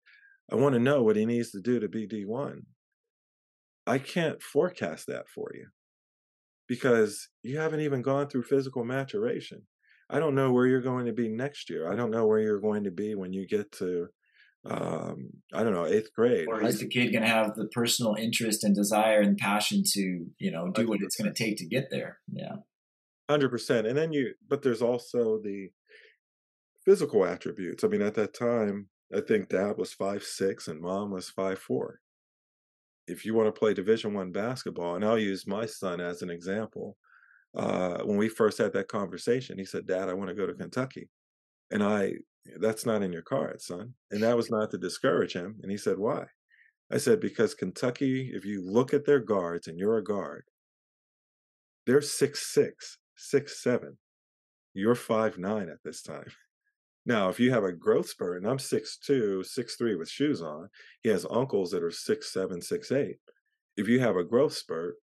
I want to know what he needs to do to be D1. I can't forecast that for you because you haven't even gone through physical maturation. I don't know where you're going to be next year. I don't know where you're going to be when you get to, um, I don't know, eighth grade. Or is the kid going to have the personal interest and desire and passion to, you know, do 100%. what it's going to take to get there? Yeah. 100%. And then you, but there's also the physical attributes. I mean, at that time, I think dad was five six and mom was five four. If you want to play Division One basketball, and I'll use my son as an example. Uh, when we first had that conversation, he said, "Dad, I want to go to Kentucky," and I, "That's not in your cards, son." And that was not to discourage him. And he said, "Why?" I said, "Because Kentucky, if you look at their guards, and you're a guard, they're six six, six seven. You're five nine at this time." Now, if you have a growth spurt, and I'm 6'2, 6'3 with shoes on, he has uncles that are 6'7, 6'8. If you have a growth spurt,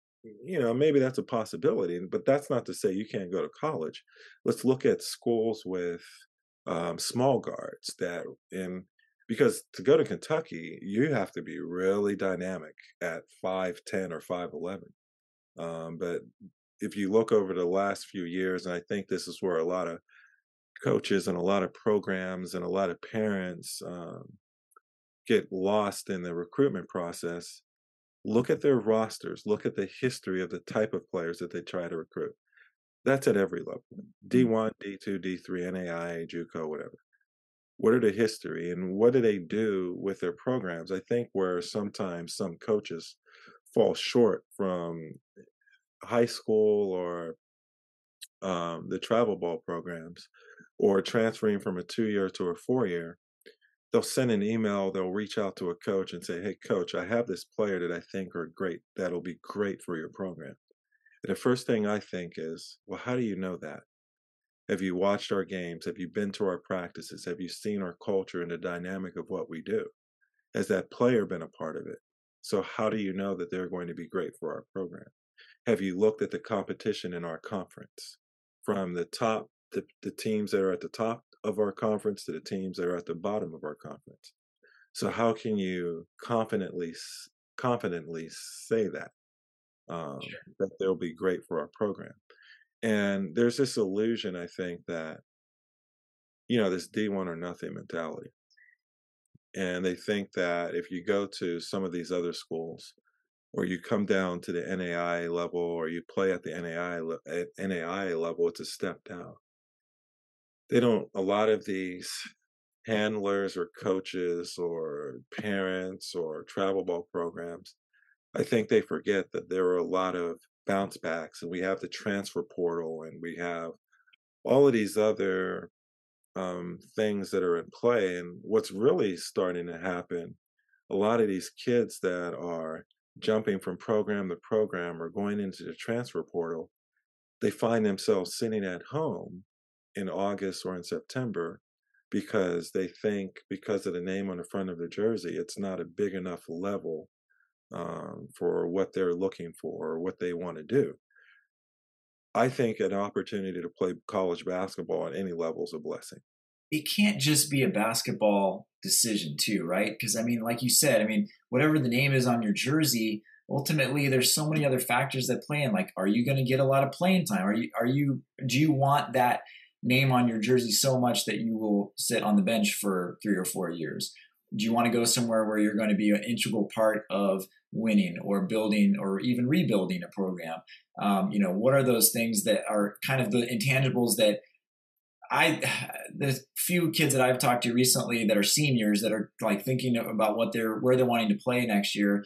you know, maybe that's a possibility, but that's not to say you can't go to college. Let's look at schools with um, small guards that in because to go to Kentucky, you have to be really dynamic at 5'10 or 5'11. Um, but if you look over the last few years, and I think this is where a lot of coaches and a lot of programs and a lot of parents um, get lost in the recruitment process look at their rosters look at the history of the type of players that they try to recruit. That's at every level d1 d2 d3 nai juco whatever. What are the history and what do they do with their programs? I think where sometimes some coaches fall short from high school or um, the travel ball programs or transferring from a two year to a four year, they'll send an email, they'll reach out to a coach and say, Hey, coach, I have this player that I think are great, that'll be great for your program. And the first thing I think is, Well, how do you know that? Have you watched our games? Have you been to our practices? Have you seen our culture and the dynamic of what we do? Has that player been a part of it? So, how do you know that they're going to be great for our program? Have you looked at the competition in our conference? From the top the, the teams that are at the top of our conference to the teams that are at the bottom of our conference. So how can you confidently confidently say that um, sure. that they'll be great for our program? And there's this illusion, I think, that you know this D1 or nothing mentality, and they think that if you go to some of these other schools, or you come down to the NAI level, or you play at the NAI at NAI level, it's a step down they don't a lot of these handlers or coaches or parents or travel ball programs i think they forget that there are a lot of bounce backs and we have the transfer portal and we have all of these other um, things that are in play and what's really starting to happen a lot of these kids that are jumping from program to program or going into the transfer portal they find themselves sitting at home in August or in September because they think because of the name on the front of the jersey, it's not a big enough level um, for what they're looking for or what they want to do. I think an opportunity to play college basketball at any level is a blessing. It can't just be a basketball decision, too, right? Because, I mean, like you said, I mean, whatever the name is on your jersey, ultimately there's so many other factors that play in like are you going to get a lot of playing time are you are you do you want that name on your jersey so much that you will sit on the bench for three or four years? Do you want to go somewhere where you're going to be an integral part of winning or building or even rebuilding a program? Um, you know, what are those things that are kind of the intangibles that I, the few kids that I've talked to recently that are seniors that are like thinking about what they're, where they're wanting to play next year,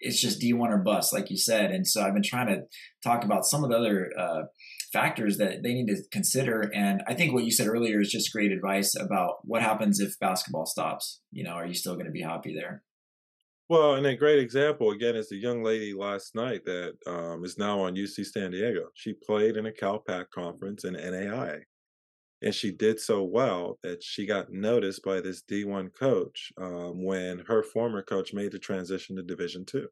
it's just D1 or bust, like you said. And so I've been trying to talk about some of the other uh, factors that they need to consider. And I think what you said earlier is just great advice about what happens if basketball stops. You know, are you still going to be happy there? Well, and a great example again is the young lady last night that um, is now on UC San Diego. She played in a CalPAC conference in NAI, and she did so well that she got noticed by this D1 coach um, when her former coach made the transition to Division two,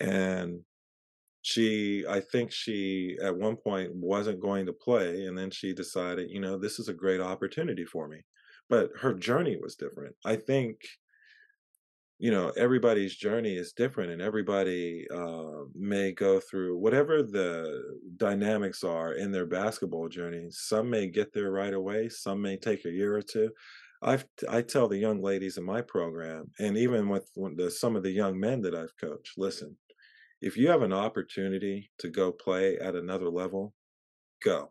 and she i think she at one point wasn't going to play and then she decided you know this is a great opportunity for me. But her journey was different. I think you know everybody's journey is different and everybody uh, may go through whatever the dynamics are in their basketball journey. Some may get there right away some may take a year or two. I've, I tell the young ladies in my program, and even with the, some of the young men that I've coached, listen, if you have an opportunity to go play at another level, go.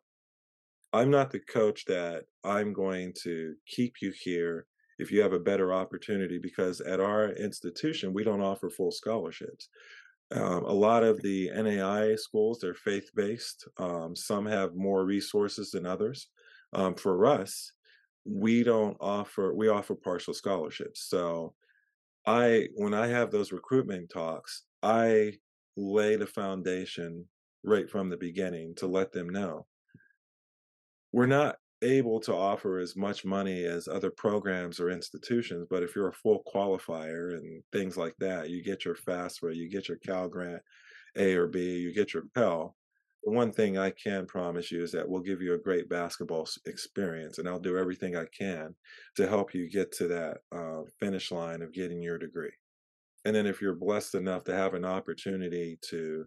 I'm not the coach that I'm going to keep you here if you have a better opportunity because at our institution, we don't offer full scholarships. Um, a lot of the NAI schools, they're faith based. Um, some have more resources than others. Um, for us, we don't offer, we offer partial scholarships. So I, when I have those recruitment talks, I lay the foundation right from the beginning to let them know. We're not able to offer as much money as other programs or institutions but if you're a full qualifier and things like that you get your FAFSA you get your cal grant a or b you get your pell the one thing i can promise you is that we'll give you a great basketball experience and i'll do everything i can to help you get to that uh, finish line of getting your degree and then if you're blessed enough to have an opportunity to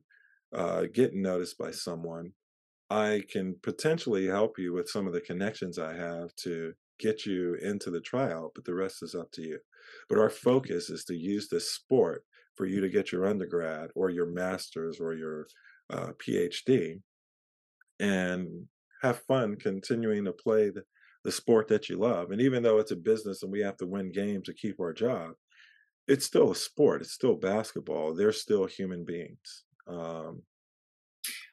uh, get noticed by someone, I can potentially help you with some of the connections I have to get you into the tryout, but the rest is up to you. But our focus is to use this sport for you to get your undergrad or your master's or your uh, PhD and have fun continuing to play the, the sport that you love. And even though it's a business and we have to win games to keep our job, it's still a sport. It's still basketball. They're still human beings. Um,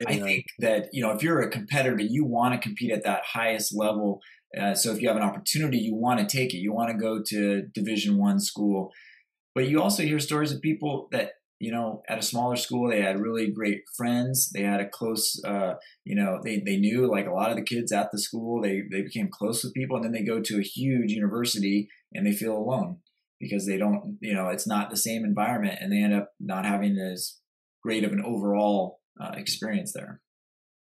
I think that you know if you're a competitor, you want to compete at that highest level. Uh, so if you have an opportunity, you want to take it. You want to go to Division One school, but you also hear stories of people that you know at a smaller school they had really great friends. They had a close, uh, you know, they they knew like a lot of the kids at the school. They they became close with people, and then they go to a huge university and they feel alone because they don't, you know, it's not the same environment and they end up not having as great of an overall uh, experience there.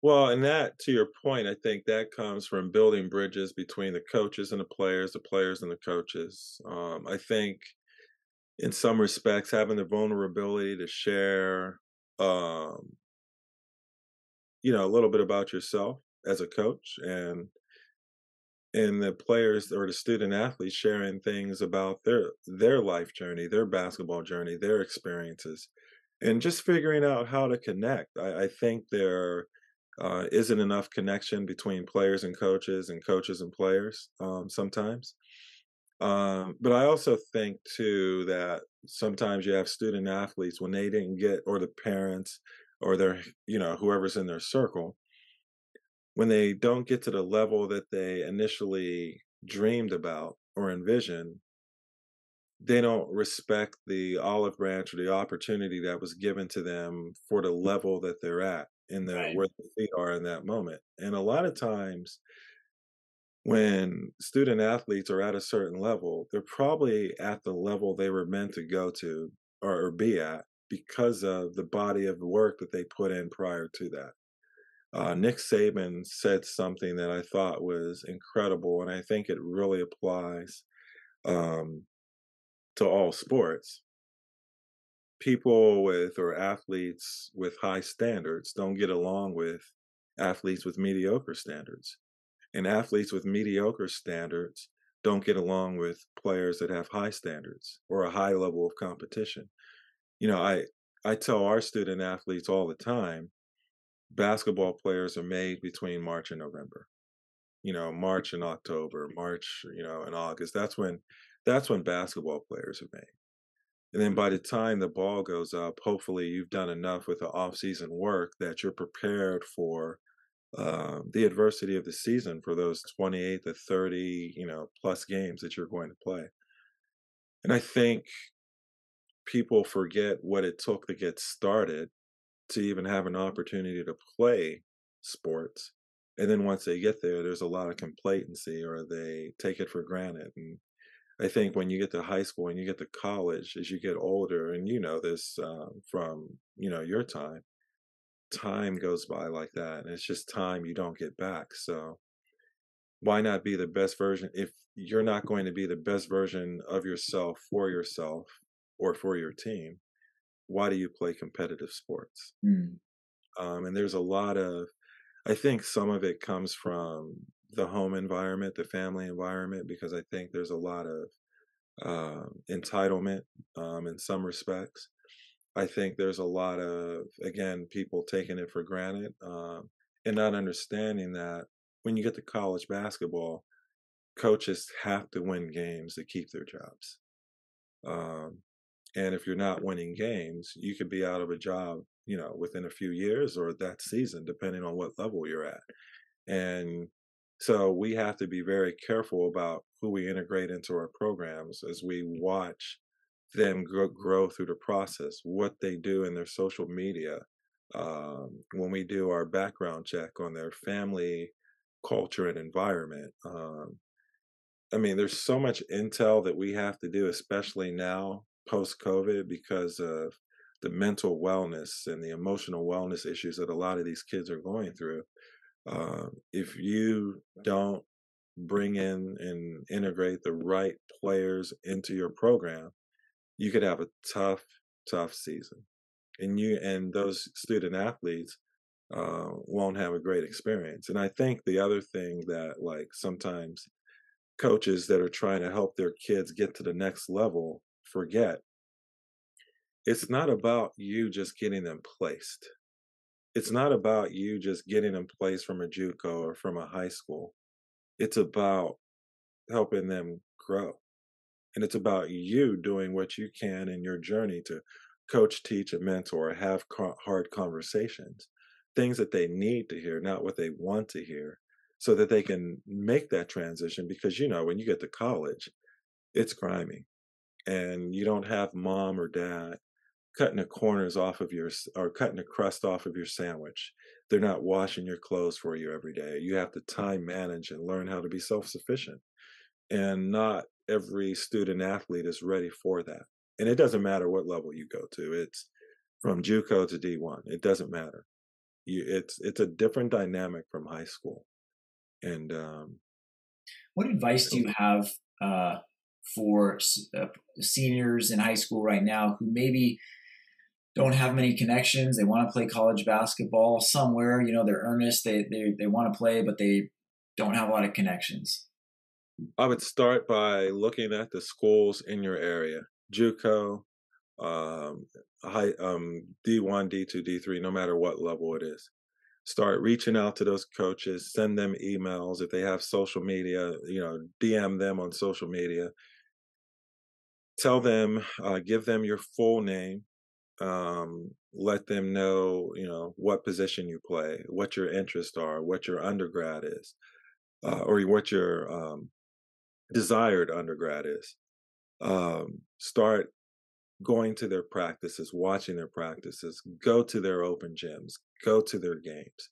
Well, and that, to your point, I think that comes from building bridges between the coaches and the players, the players and the coaches. Um, I think, in some respects, having the vulnerability to share, um, you know, a little bit about yourself as a coach, and and the players or the student athletes sharing things about their their life journey, their basketball journey, their experiences, and just figuring out how to connect. I, I think there uh, isn't enough connection between players and coaches and coaches and players um, sometimes. Um, but I also think too that sometimes you have student athletes when they didn't get, or the parents, or their, you know, whoever's in their circle, when they don't get to the level that they initially dreamed about or envisioned, they don't respect the olive branch or the opportunity that was given to them for the mm. level that they're at in the Right. where their feet are in that moment. And a lot of times when student athletes are at a certain level, they're probably at the level they were meant to go to or, or be at because of the body of work that they put in prior to that. Uh, Nick Saban said something that I thought was incredible, and I think it really applies um, to all sports. People with or athletes with high standards don't get along with athletes with mediocre standards and athletes with mediocre standards don't get along with players that have high standards or a high level of competition. You know, I I tell our student athletes all the time, basketball players are made between March and November. You know, March and October, March, you know, and August. That's when that's when basketball players are made. And then by the time the ball goes up, hopefully you've done enough with the off-season work that you're prepared for uh, the adversity of the season for those 28 to 30, you know, plus games that you're going to play. And I think people forget what it took to get started to even have an opportunity to play sports. And then once they get there, there's a lot of complacency or they take it for granted. And I think when you get to high school and you get to college, as you get older, and you know this um, from you know your time, time goes by like that and it's just time you don't get back so why not be the best version if you're not going to be the best version of yourself for yourself or for your team why do you play competitive sports Mm. um, and there's a lot of i think some of it comes from the home environment the family environment because i think there's a lot of um, entitlement um, in some respects I think there's a lot of again people taking it for granted um, and not understanding that when you get to college basketball, coaches have to win games to keep their jobs. Um, and if you're not winning games, you could be out of a job, you know, within a few years or that season, depending on what level you're at. And so we have to be very careful about who we integrate into our programs as we watch them grow, grow through the process, what they do in their social media, um, when we do our background check on their family, culture, and environment. Um, I mean, there's so much intel that we have to do, especially now post COVID, because of the mental wellness and the emotional wellness issues that a lot of these kids are going through. Um, if you don't bring in and integrate the right players into your program, you could have a tough, tough season, and you and those student athletes uh, won't have a great experience. And I think the other thing that like sometimes coaches that are trying to help their kids get to the next level forget it's not about you just getting them placed. It's not about you just getting them placed from a JUCO or from a high school. It's about helping them grow. And it's about you doing what you can in your journey to coach, teach, and mentor, have hard conversations, things that they need to hear, not what they want to hear, so that they can make that transition. Because, you know, when you get to college, it's grimy and you don't have mom or dad cutting the corners off of your or cutting the crust off of your sandwich. They're not washing your clothes for you every day. You have to time manage and learn how to be self sufficient. And not every student athlete is ready for that. And it doesn't matter what level you go to. It's from JUCO to D1. It doesn't matter. You, it's it's a different dynamic from high school. And um, what advice do you have uh, for uh, seniors in high school right now who maybe don't have many connections? They want to play college basketball somewhere. You know, they're earnest. They they they want to play, but they don't have a lot of connections. I would start by looking at the schools in your area, JUCO, um, high, um, D1, D2, D3, no matter what level it is. Start reaching out to those coaches, send them emails. If they have social media, you know, DM them on social media. Tell them, uh, give them your full name. Um, let them know, you know, what position you play, what your interests are, what your undergrad is, uh, or what your um, desired undergrad is. Um, start going to their practices, watching their practices, go to their open gyms, go to their games,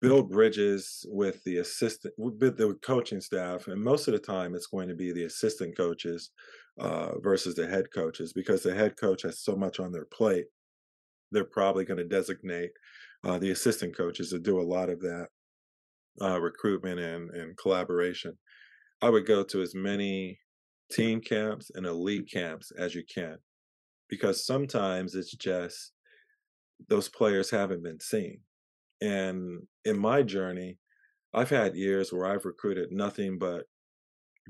build bridges with the assistant, with the coaching staff. And most of the time, it's going to be the assistant coaches uh, versus the head coaches because the head coach has so much on their plate. They're probably going to designate uh, the assistant coaches to do a lot of that uh, recruitment and, and collaboration. I would go to as many team camps and elite camps as you can because sometimes it's just those players haven't been seen. And in my journey, I've had years where I've recruited nothing but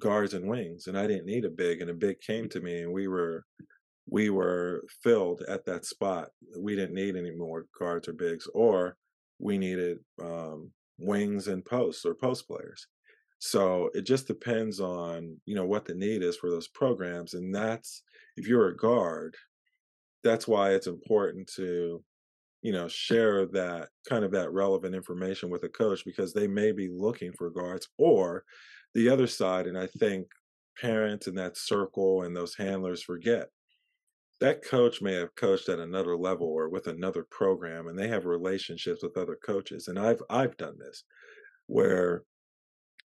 guards and wings, and I didn't need a big, and a big came to me, and we were we were filled at that spot. We didn't need any more guards or bigs, or we needed um, wings and posts or post players. So it just depends on, you know, what the need is for those programs. And that's, if you're a guard, that's why it's important to, you know, share that kind of that relevant information with a coach because they may be looking for guards or the other side. And I think parents in that circle and those handlers forget that coach may have coached at another level or with another program and they have relationships with other coaches and i've i've done this where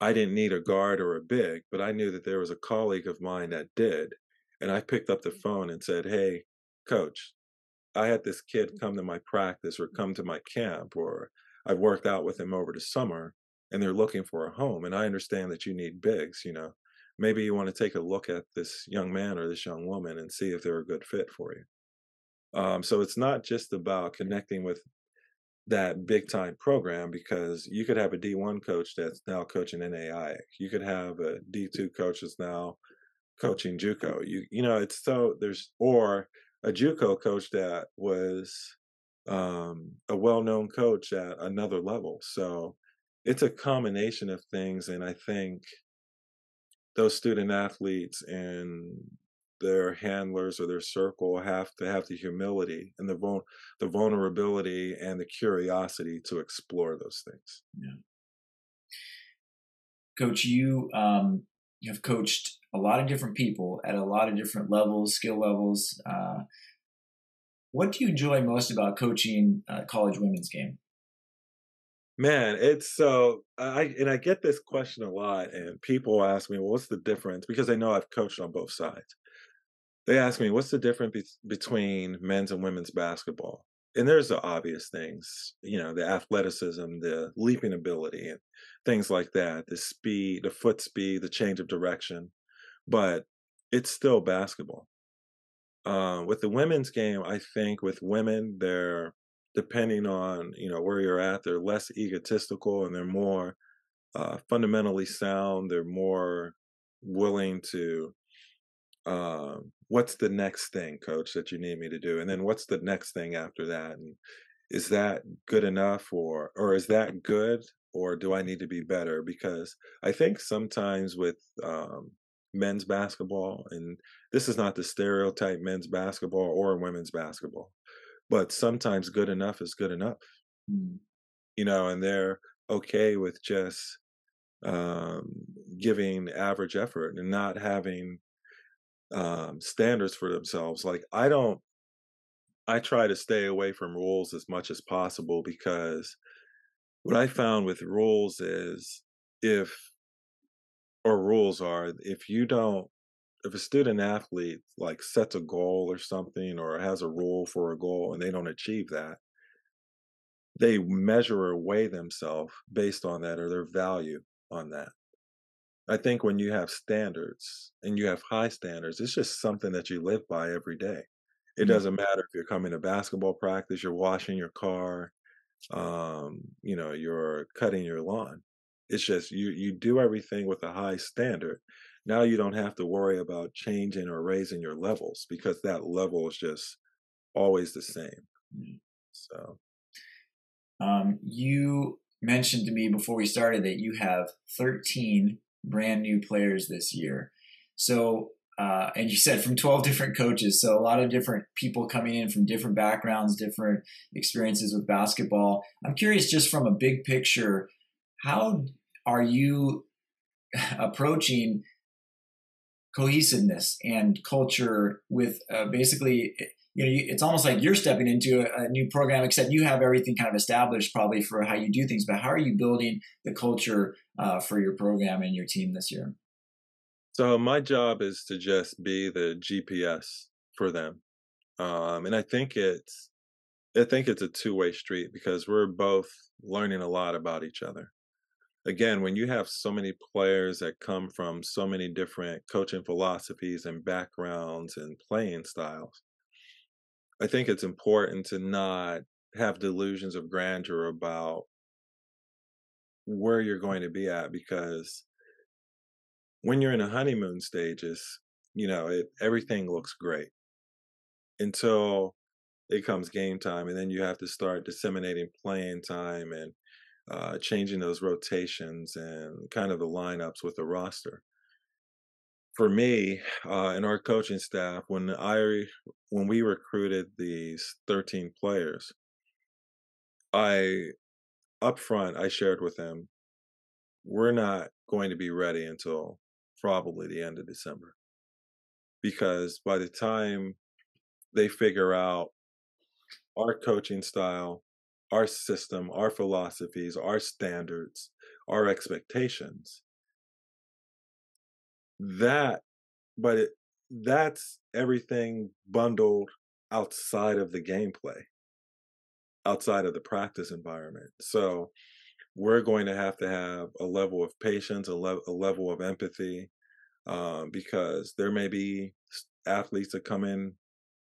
I didn't need a guard or a big, but I knew that there was a colleague of mine that did. And I picked up the mm. phone and said, Hey, coach, I had this kid mm. come to my practice or come to my camp, or I've worked out with him over the summer and they're looking for a home. And I understand that you need bigs, you know. Maybe you want to take a look at this young man or this young woman and see if they're a good fit for you. Um, so it's not just about connecting with that big time program because you could have a D1 coach that's now coaching NAI. You could have a D2 coach that's now coaching JUCO. You you know it's so there's or a JUCO coach that was um, a well-known coach at another level. So it's a combination of things, and I think those student athletes and their handlers or their circle have to have the humility and the vul- the vulnerability and the curiosity to explore those things. Yeah. Coach, you um, have coached a lot of different people at a lot of different levels, skill levels. Uh, what do you enjoy most about coaching college women's game? Man, it's so I and I get this question a lot, and people ask me, "Well, what's the difference?" Because they know I've coached on both sides. They ask me what's the difference be- between men's and women's basketball? And there's the obvious things you know the athleticism the leaping ability and things like that the speed the foot speed the change of direction but it's still basketball. Uh, with the women's game i think with women they're depending on you know where you're at they're less egotistical and they're more uh, fundamentally sound they're more willing to um, what's the next thing, coach, that you need me to do? And then what's the next thing after that? And is that good enough or or is that good or do I need to be better? Because I think sometimes with um, men's basketball, and this is not the stereotype men's basketball or women's basketball, but sometimes good enough is good enough. Mm. You know, and they're okay with just um, giving average effort and not having um, standards for themselves. Like I don't, I try to stay away from rules as much as possible because what I found with rules is if, or rules are, if you don't, if a student athlete like sets a goal or something or has a rule for a goal and they don't achieve that, they measure or weigh themselves based on that or their value on that. I think when you have standards and you have high standards, it's just something that you live by every day. It Mm. doesn't matter if you're coming to basketball practice, you're washing your car, um, you know, you're cutting your lawn. It's just you you do everything with a high standard. Now you don't have to worry about changing or raising your levels because that level is just always the same. Mm. So Um, you mentioned to me before we started that you have 13 brand new players this year. So, uh, and you said from 12 different coaches. So, a lot of different people coming in from different backgrounds, different experiences with basketball. I'm curious, just from a big picture, how are you approaching cohesiveness and culture with uh, basically you know it's almost like you're stepping into a, a, new program except you have everything kind of established probably for how you do things but how are you building the culture uh, for your program and your team this year? So my job is to just be the gps for them um, and i think it's i think it's a two-way street because we're both learning a lot about each other again, when you have so many players that come from so many different coaching philosophies and backgrounds and playing styles, I think it's important to not have delusions of grandeur about where you're going to be at because when you're in the honeymoon stages, you know, it everything looks great until it comes game time and then you have to start disseminating playing time and uh, changing those rotations and kind of the lineups with the roster. For me uh, and our coaching staff, when I when we recruited these 13 players, I up front I shared with them, we're not going to be ready until probably the end of December, because by the time they figure out our coaching style our system, our philosophies, our standards, our expectations. That, but it, that's everything bundled outside of the gameplay, outside of the practice environment. So we're going to have to have a level of patience, a, le- a level of empathy, um, because there may be athletes that come in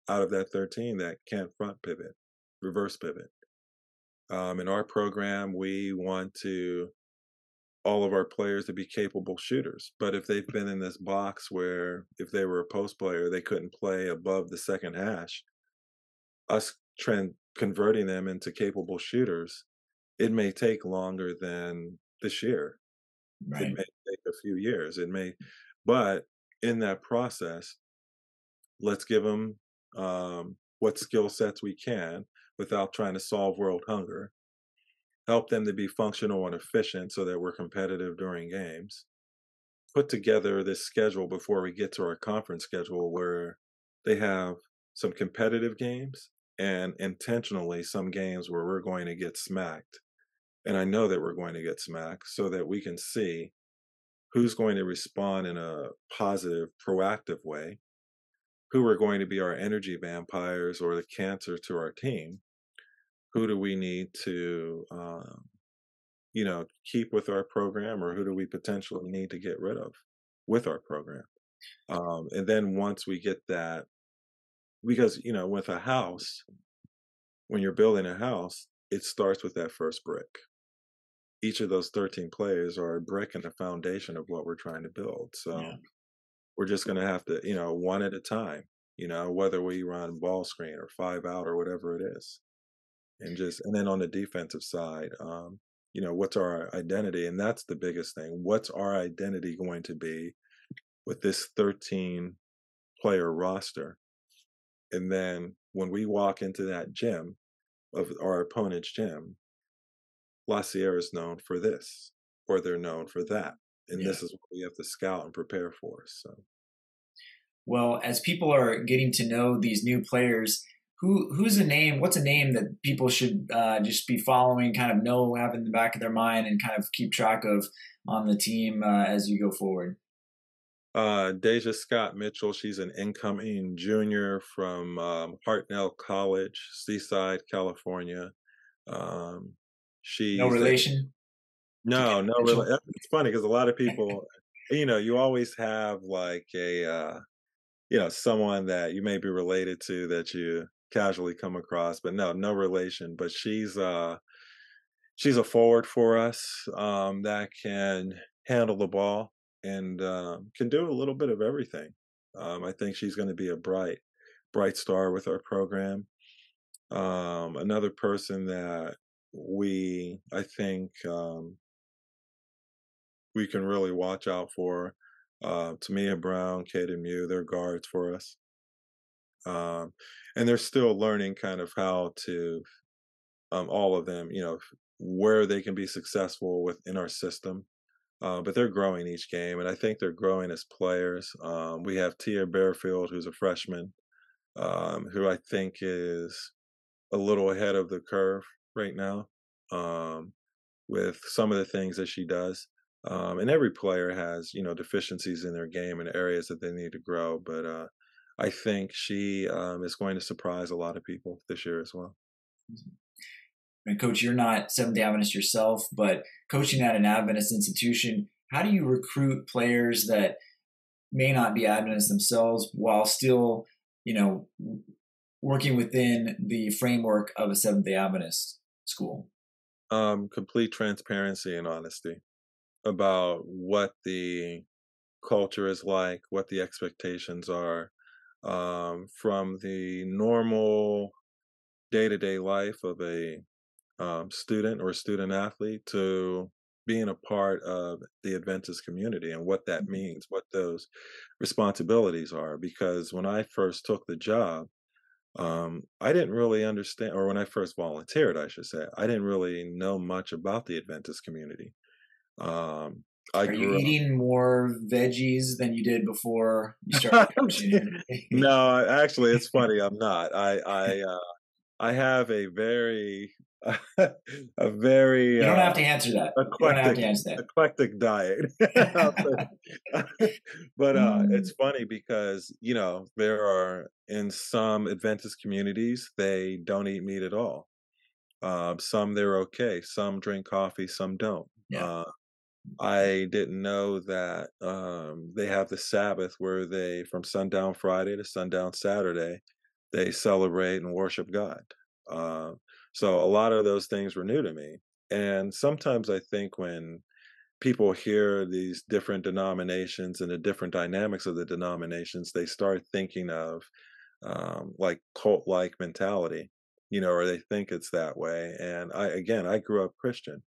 out of that 13 that can't front pivot, reverse pivot um, in our program, we want to all of our players to be capable shooters. But if they've been in this box where if they were a post player, they couldn't play above the second hash, us trend converting them into capable shooters, it may take longer than this year. Right. It may take a few years. It may, but in that process, let's give them um, what skill sets we can without trying to solve world hunger. Help them to be functional and efficient so that we're competitive during games. Put together this schedule before we get to our conference schedule where they have some competitive games and intentionally some games where we're going to get smacked. And I know that we're going to get smacked so that we can see who's going to respond in a positive, proactive way, who are going to be our energy vampires or the cancer to our team, who do we need to um, you know keep with our program or who do we potentially need to get rid of with our program. Um, and then once we get that because you know with a house when you're building a house it starts with that first brick. Each of those 13 players are a brick in the foundation of what we're trying to build so Yeah. we're just going to have to you know one at a time you know whether we run ball screen or five out or whatever it is and just and then on the defensive side um you know what's our identity and that's the biggest thing what's our identity going to be with this 13 player roster and then when we walk into that gym of our opponent's gym La Sierra is known for this or they're known for that and Yeah. this is what we have to scout and prepare for so Well, as people are getting to know these new players, who who's a name? What's a name that people should uh, just be following, kind of know, have in the back of their mind, and kind of keep track of on the team uh, as you go forward? Uh, Deja Scott Mitchell, she's an incoming junior from um, Hartnell College, Seaside, California. Um, she's no relation. A, no, no. Really, it's funny because a lot of people, you know, you always have like a, uh, you know, someone that you may be related to that you casually come across, but no, no relation. But she's uh she's a forward for us um, that can handle the ball and uh, can do a little bit of everything. Um, I think she's going to be a bright, bright star with our program. Um, another person that we, I think, um, we can really watch out for. Uh, Tamia Brown, Kaden Mew, they're guards for us. Um, and they're still learning kind of how to, um, all of them, you know, where they can be successful within our system. Uh, but they're growing each game, and I think they're growing as players. Um, we have Tia Bearfield, who's a freshman, um, who I think is a little ahead of the curve right now um, with some of the things that she does. Um, and every player has, you know, deficiencies in their game and areas that they need to grow. But uh, I think she um, is going to surprise a lot of people this year as well. Mm-hmm. And coach, you're not Seventh Day Adventist yourself, but coaching at an Adventist institution, how do you recruit players that may not be Adventist themselves while still, you know, working within the framework of a Seventh Day Adventist school? Um, complete transparency and honesty about what the culture is like, what the expectations are, um, from the normal day to day life of a um, student or student athlete to being a part of the Adventist community and what that mm-hmm. means, what those responsibilities are. Because when I first took the job, um, I didn't really understand, or when I first volunteered, I should say, I didn't really know much about the Adventist community. Um, I Are you eating up, more veggies than you did before you started coaching? no, actually, it's funny. I'm not. I I uh, I have a very a very you don't uh, have to answer that eclectic, to answer that. eclectic diet but uh, it's mm. funny because you know there are in some adventist communities they don't eat meat at all uh, some they're okay some drink coffee some don't yeah. I didn't know that um, they have the Sabbath where they, from sundown Friday to sundown Saturday, they celebrate and worship God. Uh, so a lot of those things were new to me. And sometimes I think when people hear these different denominations and the different dynamics of the denominations, they start thinking of um, like cult like mentality, you know, or they think it's that way. And I, again, I grew up Christian.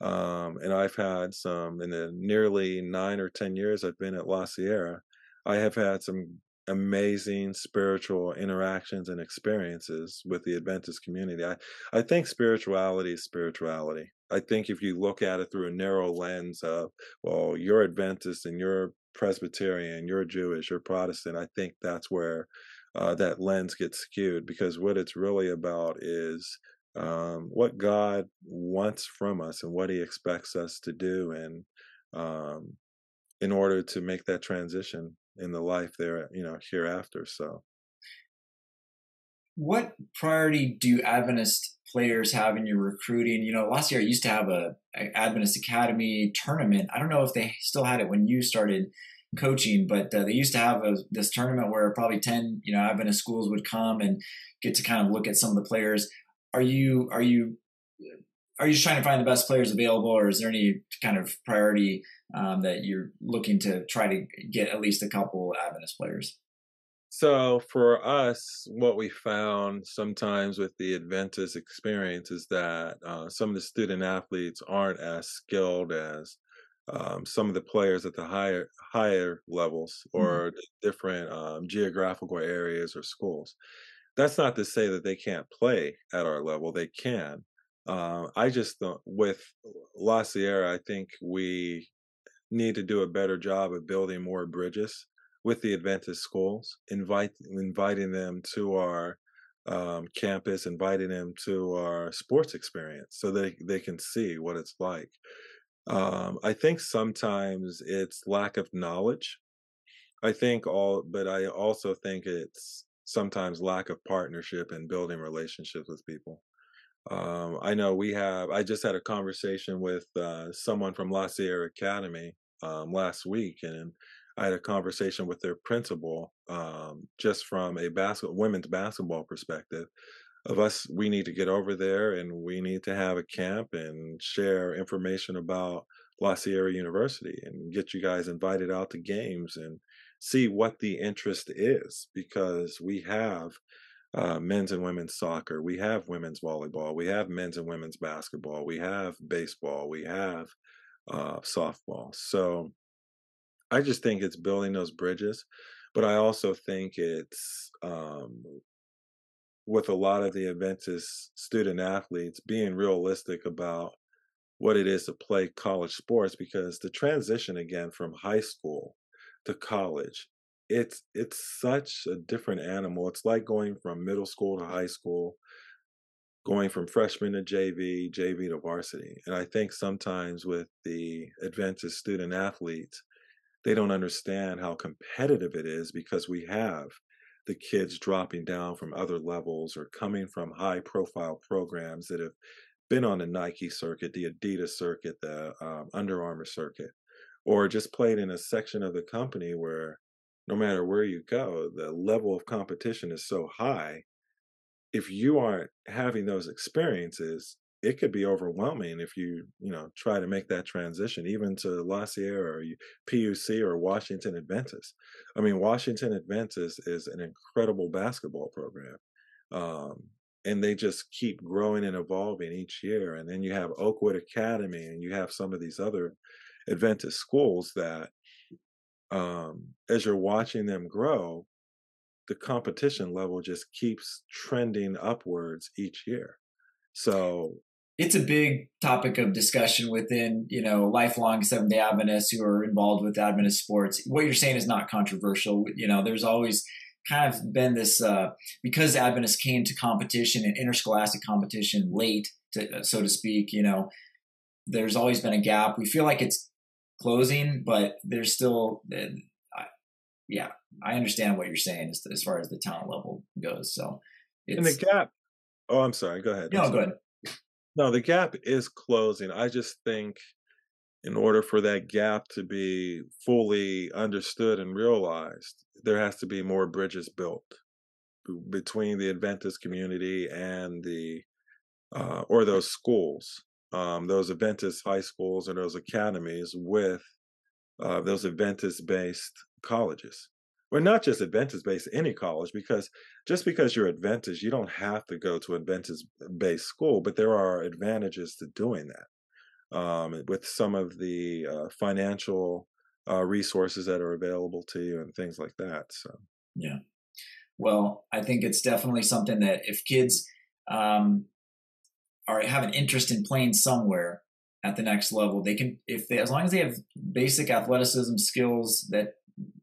Um, and I've had some in the nearly nine or 10 years I've been at La Sierra, I have had some amazing spiritual interactions and experiences with the Adventist community. I, I think spirituality is spirituality. I think if you look at it through a narrow lens of, well, you're Adventist and you're Presbyterian, you're Jewish, you're Protestant, I think that's where uh, that lens gets skewed because what it's really about is um, what God wants from us and what He expects us to do, and um, in order to make that transition in the life there, you know, hereafter. So, what priority do Adventist players have in your recruiting? You know, last year I used to have a, a Adventist Academy tournament. I don't know if they still had it when you started coaching, but uh, they used to have a, this tournament where probably ten, you know, Adventist schools would come and get to kind of look at some of the players. Are you are you are you just trying to find the best players available, or is there any kind of priority um, that you're looking to try to get at least a couple Adventist players? So for us, what we found sometimes with the Adventist experience is that uh, some of the student athletes aren't as skilled as um, some of the players at the higher higher levels mm-hmm. or mm-hmm. different um, geographical areas or schools. That's not to say that they can't play at our level; they can. Uh, I just with La Sierra, I think we need to do a better job of building more bridges with the Adventist schools, invite inviting them to our um, campus, inviting them to our sports experience so they they can see what it's like. Um, I think sometimes it's lack of knowledge. I think all, but I also think it's sometimes lack of partnership and building relationships with people. Um, I know we have. I just had a conversation with uh, someone from La Sierra Academy um, last week, and I had a conversation with their principal, um, just from a basketball women's basketball perspective. Of us, we need to get over there, and we need to have a camp and share information about La Sierra University, and get you guys invited out to games and see what the interest is, because we have uh, men's and women's soccer, we have women's volleyball, we have men's and women's basketball, we have baseball, we have uh, softball. So I just think it's building those bridges, but I also think it's um, with a lot of the Adventist student athletes being realistic about what it is to play college sports because the transition again from high school to college. It's it's such a different animal. It's like going from middle school to high school going from freshman to JV JV to varsity and I think sometimes with the Adventist student athletes they don't understand how competitive it is because we have the kids dropping down from other levels or coming from high profile programs that have been on the Nike circuit, the Adidas circuit, the um, Under Armour circuit, or just played in a section of the company where no matter where you go, the level of competition is so high. If you aren't having those experiences, it could be overwhelming if you you know try to make that transition even to La Sierra or PUC or Washington Adventist. I mean, Washington Adventist is an incredible basketball program, um, and they just keep growing and evolving each year. And then you have Oakwood Academy, and you have some of these other Adventist schools that, um, as you're watching them grow, the competition level just keeps trending upwards each year. So it's a big topic of discussion within you know lifelong Seventh Day Adventists who are involved with Adventist sports. What you're saying is not controversial. You know, there's always kind of been this uh, because Adventists came to competition and interscholastic competition late, to, so to speak. You know, there's always been a gap. We feel like it's closing, but there's still, uh, yeah, I understand what you're saying as, as far as the talent level goes. So, it's, and the gap. Oh, I'm sorry. Go ahead. No, go ahead. No, the gap is closing. I just think in order for that gap to be fully understood and realized, there has to be more bridges built between the Adventist community and the uh, or those schools, um, those Adventist high schools and those academies with uh, those Adventist-based colleges well, not just Adventist based, any college, because just because you're Adventist, you don't have to go to Adventist based school, but there are advantages to doing that um, with some of the uh, financial uh, resources that are available to you and things like that. So, yeah. Well, I think it's definitely something that if kids um, are have an interest in playing somewhere at the next level, they can if they as long as they have basic athleticism skills that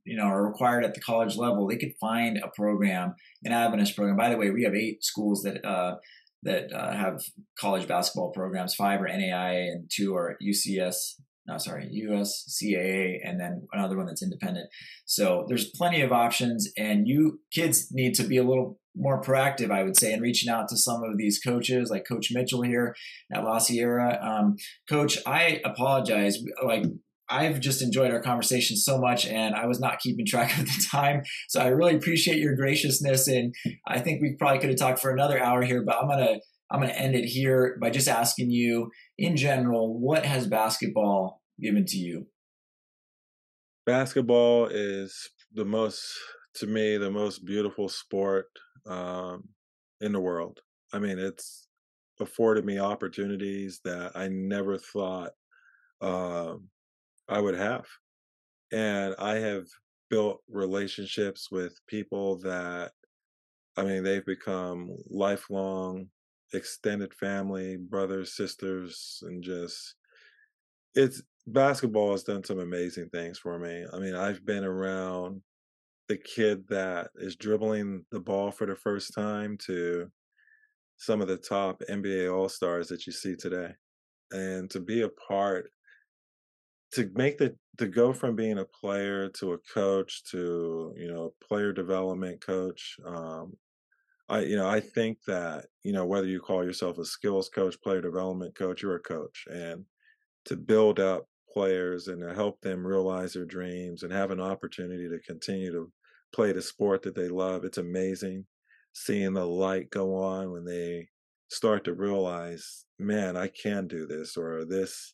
you know are required at the college level, they could find a program, an Adventist program. By the way, we have eight schools that uh, that uh, have college basketball programs. Five are NAIA, and two are UCS. No, sorry, USCAA, and then another one that's independent. So there's plenty of options, and you kids need to be a little more proactive, I would say, in reaching out to some of these coaches, like Coach Mitchell here at La Sierra. Um, Coach, I apologize. Like I've just enjoyed our conversation so much and I was not keeping track of the time. So I really appreciate your graciousness. And I think we probably could have talked for another hour here, but I'm to, I'm going to end it here by just asking you in general, what has basketball given to you? Basketball is the most, to me, the most beautiful sport um, in the world. I mean, it's afforded me opportunities that I never thought um, I would have. And I have built relationships with people that, I mean, they've become lifelong extended family, brothers, sisters, and just, it's basketball has done some amazing things for me. I mean, I've been around the kid that is dribbling the ball for the first time to some of the top NBA All Stars that you see today. And to be a part to make the to go from being a player to a coach to you know player development coach um, I, you know, I think that, you know, whether you call yourself a skills coach, player development coach, you're a coach. And to build up players and to help them realize their dreams and have an opportunity to continue to play the sport that they love, it's amazing seeing the light go on when they start to realize, man, I can do this, or this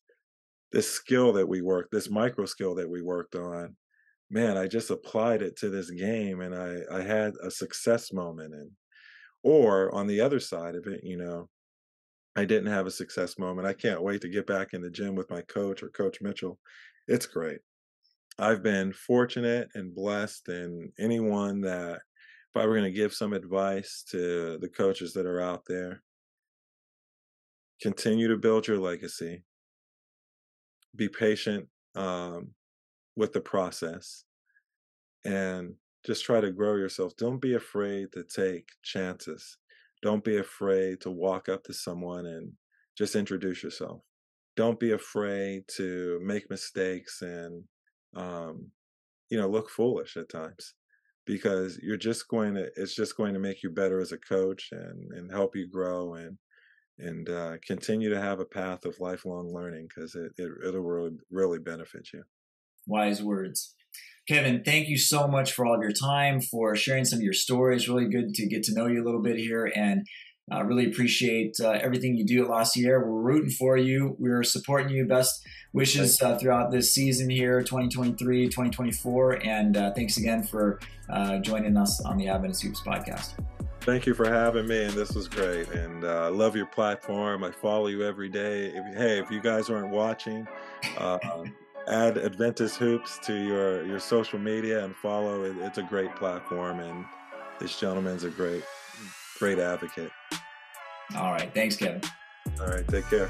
this skill that we worked, this micro skill that we worked on, man, I just applied it to this game and I, I had a success moment. And or on the other side of it, you know, I didn't have a success moment. I can't wait to get back in the gym with my coach or Coach Mitchell. It's great. I've been fortunate and blessed, and anyone that, if I were going to give some advice to the coaches that are out there, continue to build your legacy. Be patient um, with the process and just try to grow yourself. Don't be afraid to take chances. Don't be afraid to walk up to someone and just introduce yourself. Don't be afraid to make mistakes and, um, you know, look foolish at times because you're just going to, it's just going to make you better as a coach and, and help you grow and, and uh, continue to have a path of lifelong learning because it, it, it'll really, really benefit you. Wise words. Kevin, thank you so much for all of your time, for sharing some of your stories. Really good to get to know you a little bit here and uh, really appreciate uh, everything you do at La Sierra. We're rooting for you. We're supporting you. Best wishes uh, throughout this season here, 2023, 2024. And uh, thanks again for uh, joining us on the Adventist Hoops podcast. Thank you for having me, and this was great. And uh, I love your platform. I follow you every day. If, hey, if you guys aren't watching, add Adventist Hoops to your your social media and follow. It, it's a great platform, and this gentleman's a great great advocate. All right, thanks, Kevin. All right, take care.